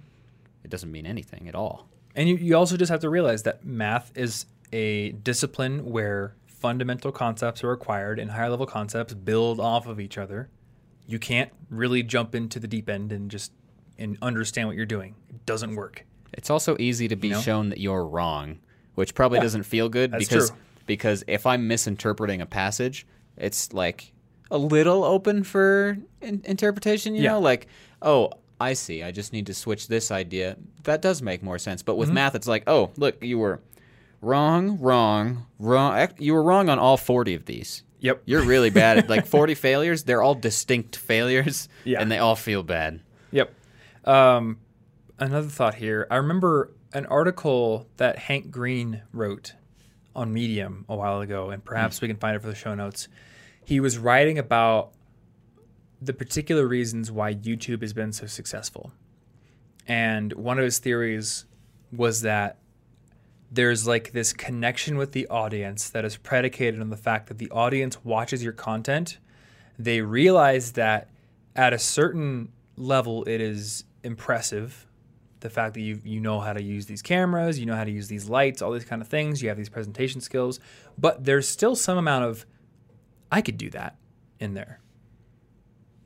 it doesn't mean anything at all. And you, you also just have to realize that math is a discipline where fundamental concepts are acquired and higher level concepts build off of each other. You can't really jump into the deep end and just and understand what you're doing. It doesn't work. It's also easy to be know? shown that you're wrong, which probably Yeah, doesn't feel good that's because true. because if I'm misinterpreting a passage, it's like a little open for in- interpretation. You Yeah. know, like oh, I see. I just need to switch this idea. That does make more sense. But with Mm-hmm. math, it's like oh, look, you were wrong, wrong, wrong. You were wrong on all forty of these. Yep. You're really bad at like 40 failures. They're all distinct failures, Yeah. and they all feel bad. Yep. Um, another thought here. I remember an article that Hank Green wrote on Medium a while ago, and perhaps we can find it for the show notes. He was writing about the particular reasons why YouTube has been so successful. And one of his theories was that there's like this connection with the audience that is predicated on the fact that the audience watches your content. They realize that at a certain level, it is impressive. The fact that you you know how to use these cameras, you know how to use these lights, all these kind of things. You have these presentation skills, but there's still some amount of I could do that in there.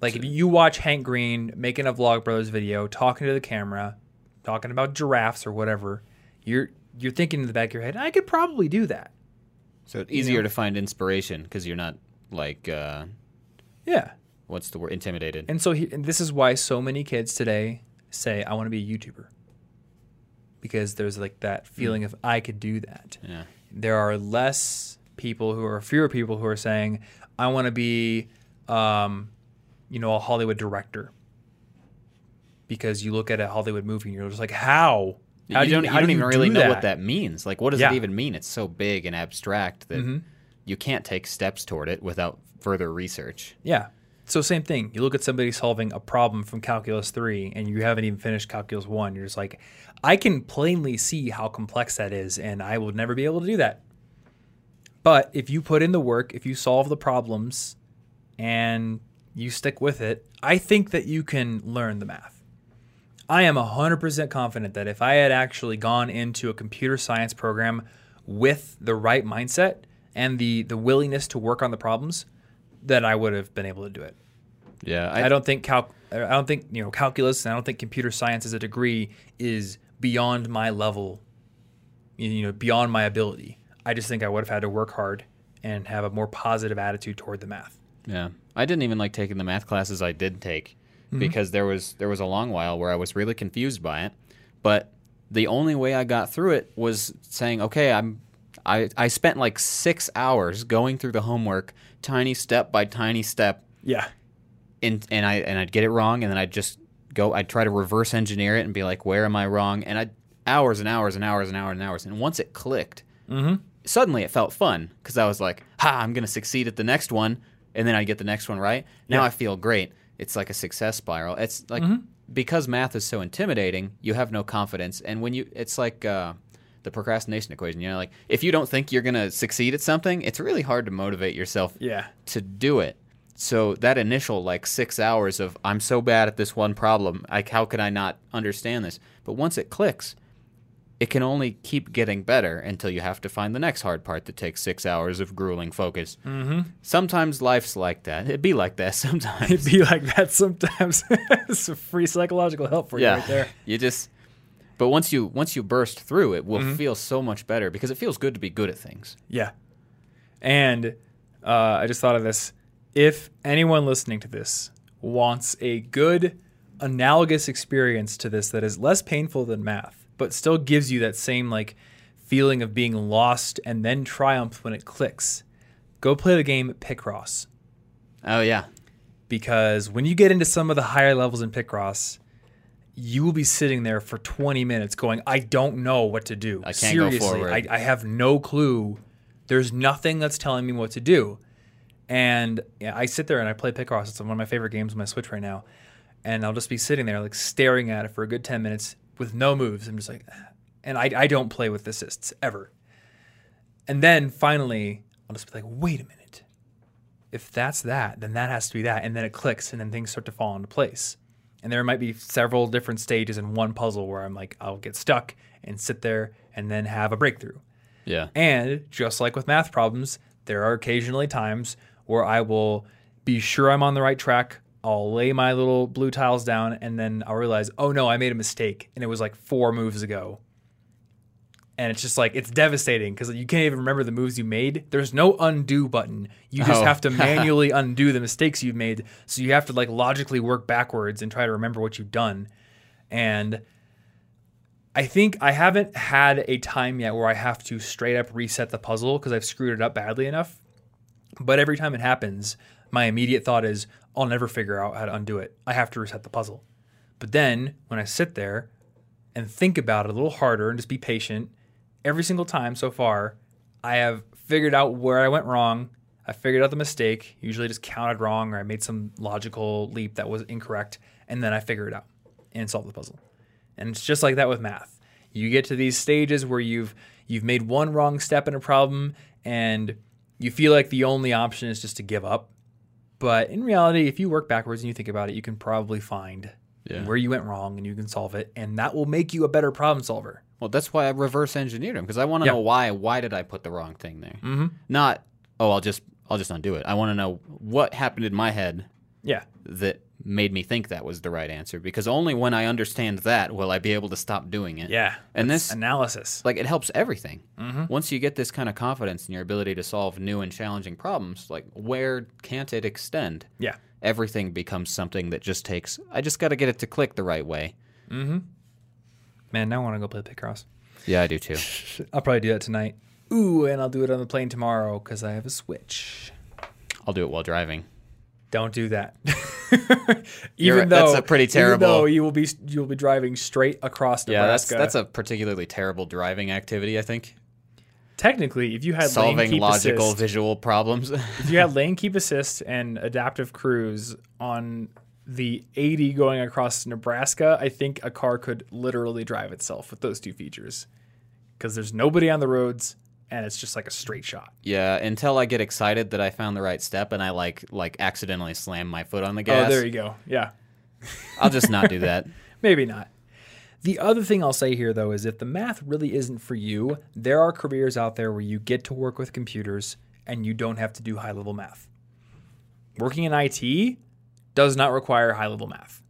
Like if you watch Hank Green making a Vlogbrothers video, talking to the camera, talking about giraffes or whatever, you're you're thinking in the back of your head, I could probably do that. So it's easier to find inspiration because you're not like uh, Yeah. what's the word intimidated. And so he, and this is why so many kids today say, I want to be a YouTuber. Because there's like that feeling of I could do that. yeah. There are less people who are fewer people who are saying, I want to be, um, you know, a Hollywood director. Because you look at a Hollywood movie and you're just like, how? How you do don't, how you don't do even really do know what that means. Like, what does Yeah. Mm-hmm. it even mean? It's so big and abstract that you can't take steps toward it without further research. Yeah. So same thing. You look at somebody solving a problem from calculus 3 and you haven't even finished calculus 1. You're just like, I can plainly see how complex that is and I will never be able to do that. But if you put in the work, if you solve the problems and you stick with it, I think that you can learn the math. I am 100% confident that if I had actually gone into a computer science program with the right mindset and the the willingness to work on the problems, that I would have been able to do it. Yeah, I, don't think cal- I don't think you know calculus and I don't think computer science as a degree is beyond my level, you know, beyond my ability. I just think I would have had to work hard and have a more positive attitude toward the math. Yeah, I didn't even like taking the math classes I did take mm-hmm. because there was there was a long while where I was really confused by it. But the only way I got through it was saying, okay, I'm I I spent like six hours going through the homework, tiny step by tiny step, Yeah. and and I and I'd get it wrong, and then I'd just go. I'd try to reverse engineer it and be like, where am I wrong? And I hours and hours and hours and hours and hours. And once it clicked, mm-hmm. Suddenly it felt fun because I was like, ha, I'm gonna succeed at the next one, and then I get the next one right. Now Yeah. I feel great. It's like a success spiral. It's like because math is so intimidating, you have no confidence, and when you, it's like. Uh, the procrastination equation, you know, like if you don't think you're gonna succeed at something, it's really hard to motivate yourself Yeah. to do it. So that initial like six hours of I'm so bad at this one problem, like how could I not understand this? But once it clicks, it can only keep getting better until you have to find the next hard part that takes six hours of grueling focus. Mm-hmm. Sometimes life's like that. It'd be like that sometimes. It'd be like that sometimes. it's a free psychological help for you yeah, right there. you just. But once you once you burst through, it will Mm-hmm. feel so much better because it feels good to be good at things. Yeah. And uh, I just thought of this. If anyone listening to this wants a good analogous experience to this that is less painful than math, but still gives you that same like feeling of being lost and then triumph when it clicks, go play the game Picross. Oh yeah, Because when you get into some of the higher levels in Picross, you will be sitting there for 20 minutes going, I don't know what to do. I can't go Seriously, forward. I, I have no clue. There's nothing that's telling me what to do. And yeah, I sit there and I play Picross. It's one of my favorite games on my Switch right now. And I'll just be sitting there, like staring at it for a good 10 minutes with no moves. I'm just like, and I, I don't play with assists ever. And then finally, I'll just be like, wait a minute. If that's that, then that has to be that. And then it clicks and then things start to fall into place. And there might be several different stages in one puzzle where I'm like, I'll get stuck and sit there and then have a breakthrough. yeah. And just like with math problems, there are occasionally times where I will be sure I'm on the right track. I'll lay my little blue tiles down and then I'll realize, oh no, I made a mistake. And it was like four moves ago. And it's just like, it's devastating because you can't even remember the moves you made. There's no undo button. You just Oh. have to manually undo the mistakes you've made. So you have to like logically work backwards and try to remember what you've done. And I think I haven't had a time yet where I have to straight up reset the puzzle because I've screwed it up badly enough. But every time it happens, my immediate thought is, I'll never figure out how to undo it. I have to reset the puzzle. But then when I sit there and think about it a little harder and just be patient, every single time so far, I have figured out where I went wrong. I figured out the mistake, usually just counted wrong or I made some logical leap that was incorrect, and then I figure it out and solve the puzzle. And it's just like that with math. You get to these stages where you've you've made one wrong step in a problem and you feel like the only option is just to give up. But in reality, if you work backwards and you think about it, you can probably find Yeah. where you went wrong and you can solve it. And that will make you a better problem solver. Well, that's why I reverse engineered them because I want to Yeah. know why. Why did I put the wrong thing there? Mm-hmm. Not oh, I'll just I'll just undo it. I want to know what happened in my head Yeah. that made me think that was the right answer because only when I understand that will I be able to stop doing it. Yeah. And this analysis. like it helps everything. Mm-hmm. Once you get this kind of confidence in your ability to solve new and challenging problems, like where can't it extend? Yeah. Everything becomes something that just takes. I just got to get it to click the right way. Mm-hmm. Man, now I want to go play Picross. Yeah, I do too. I'll probably do that tonight. Ooh, and I'll do it on the plane tomorrow because I have a Switch. I'll do it while driving. Don't do that. You're even though that's a pretty terrible. even though you will be you will be driving straight across Nebraska. Yeah, that's that's a particularly terrible driving activity. I think technically if you had lane solving logical assist, visual problems. if you had lane keep assist and adaptive cruise on the 80 going across Nebraska, I think a car could literally drive itself with those two features because there's nobody on the roads and it's just like a straight shot. yeah, until I get excited that I found the right step and I like like accidentally slam my foot on the oh, gas. Oh, there you go. Yeah. I'll just not do that. Maybe not. The other thing I'll say here, though, is if the math really isn't for you, there are careers out there where you get to work with computers and you don't have to do high level math. Working in IT does not require high level math.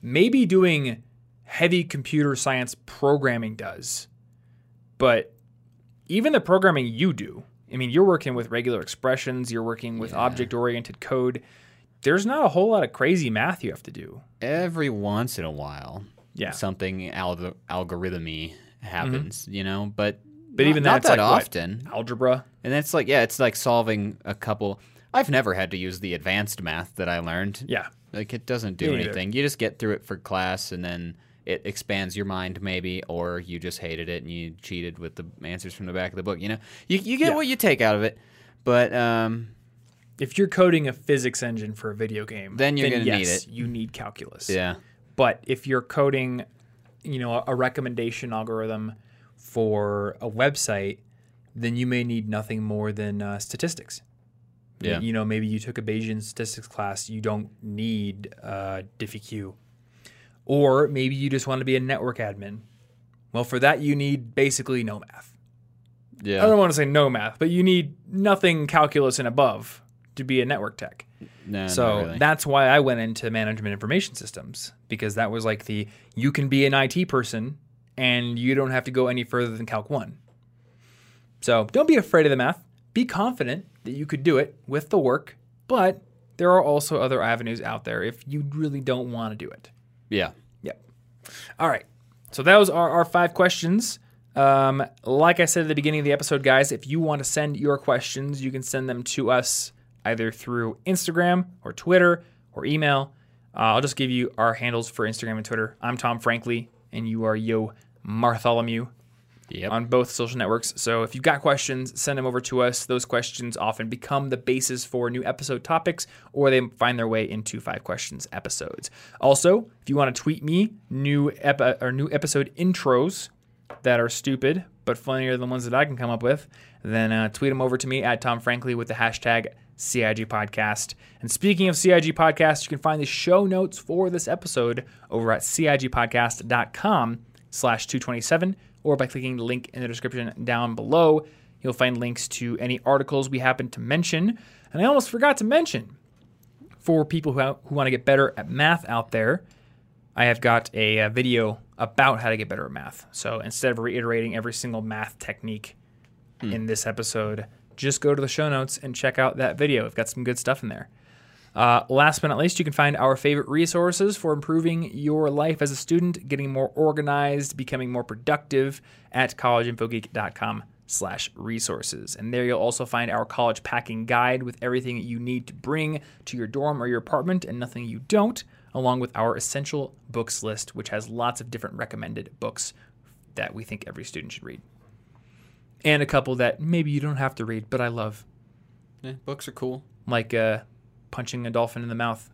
Maybe doing heavy computer science programming does, but even the programming you do, I mean, you're working with regular expressions, you're working with object oriented code. There's not a whole lot of crazy math you have to do. Every once in a while, Yeah. something alg- algorithmy happens, mm-hmm. you know, but But not- even not that's that like what? often. algebra. And that's like yeah, it's like solving a couple. I've never had to use the advanced math that I learned. Yeah. Like it doesn't do Me anything. You just get through it for class and then it expands your mind maybe or you just hated it and you cheated with the answers from the back of the book, you know. You you get Yeah. what you take out of it. But um If you're coding a physics engine for a video game, Then you're gonna need it. You need calculus. yeah. But if you're coding, you know, a- a recommendation algorithm for a website, then you may need nothing more than uh, statistics. Yeah. You know, maybe you took a Bayesian statistics class. You don't need uh, DiffyQ. Or maybe you just want to be a network admin. Well, for that, you need basically no math. Yeah. I don't want to say no math, but you need nothing calculus and above to be a network tech. No, So really. that's why I went into management information systems because that was like the you can be an IT person and you don't have to go any further than Calc 1. So don't be afraid of the math. Be confident that you could do it with the work, but there are also other avenues out there if you really don't want to do it. Yeah. Yep. All right. So those are our five questions. Um, like I said at the beginning of the episode, guys, if you want to send your questions, you can send them to us either through Instagram or Twitter or email. Uh, I'll just give you our handles for Instagram and Twitter. I'm Tom Frankly, and you are Yo Martholomew Yep. on both social networks. So if you've got questions, send them over to us. Those questions often become the basis for new episode topics, or they find their way into five questions episodes. Also, if you want to tweet me new epi- or new episode intros that are stupid but funnier than ones that I can come up with, then uh, tweet them over to me at Tom Frankly with the hashtag CIG Podcast. And speaking of CIG Podcast, you can find the show notes for this episode over at CIGpodcast.com slash 227 or by clicking the link in the description down below. You'll find links to any articles we happen to mention. And I almost forgot to mention for people who, who want to get better at math out there, I have got a, uh video about how to get better at math. So instead of reiterating every single math technique in this episode, just go to the show notes and check out that video. I've got some good stuff in there. Uh, last but not least, you can find our favorite resources for improving your life as a student, getting more organized, becoming more productive at collegeinfogeek.com slash resources. And there you'll also find our college packing guide with everything that you need to bring to your dorm or your apartment and nothing you don't, along with our essential books list, which has lots of different recommended books that we think every student should read. And a couple that maybe you don't have to read, but I love Yeah, books are cool. like uh, punching a dolphin in the mouth.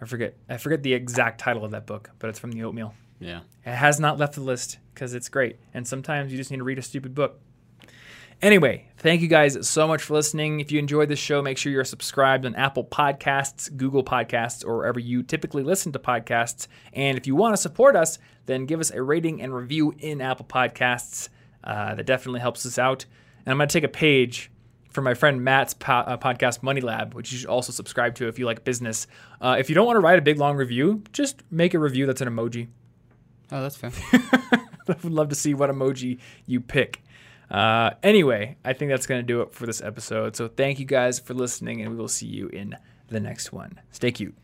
I forget. I forget the exact title of that book, but it's from the Oatmeal. Yeah. It has not left the list because it's great. And sometimes you just need to read a stupid book. Anyway, thank you guys so much for listening. If you enjoyed this show, make sure you're subscribed on Apple Podcasts, Google Podcasts, or wherever you typically listen to podcasts. And if you want to support us, then give us a rating and review in Apple Podcasts. Uh, that definitely helps us out. And I'm going to take a page from my friend Matt's po- uh, podcast, Money Lab, which you should also subscribe to if you like business. Uh, if you don't want to write a big long review, just make a review that's an emoji. Oh, that's fair. I would love to see what emoji you pick. Uh, anyway, I think that's going to do it for this episode. So thank you guys for listening, and we will see you in the next one. Stay cute.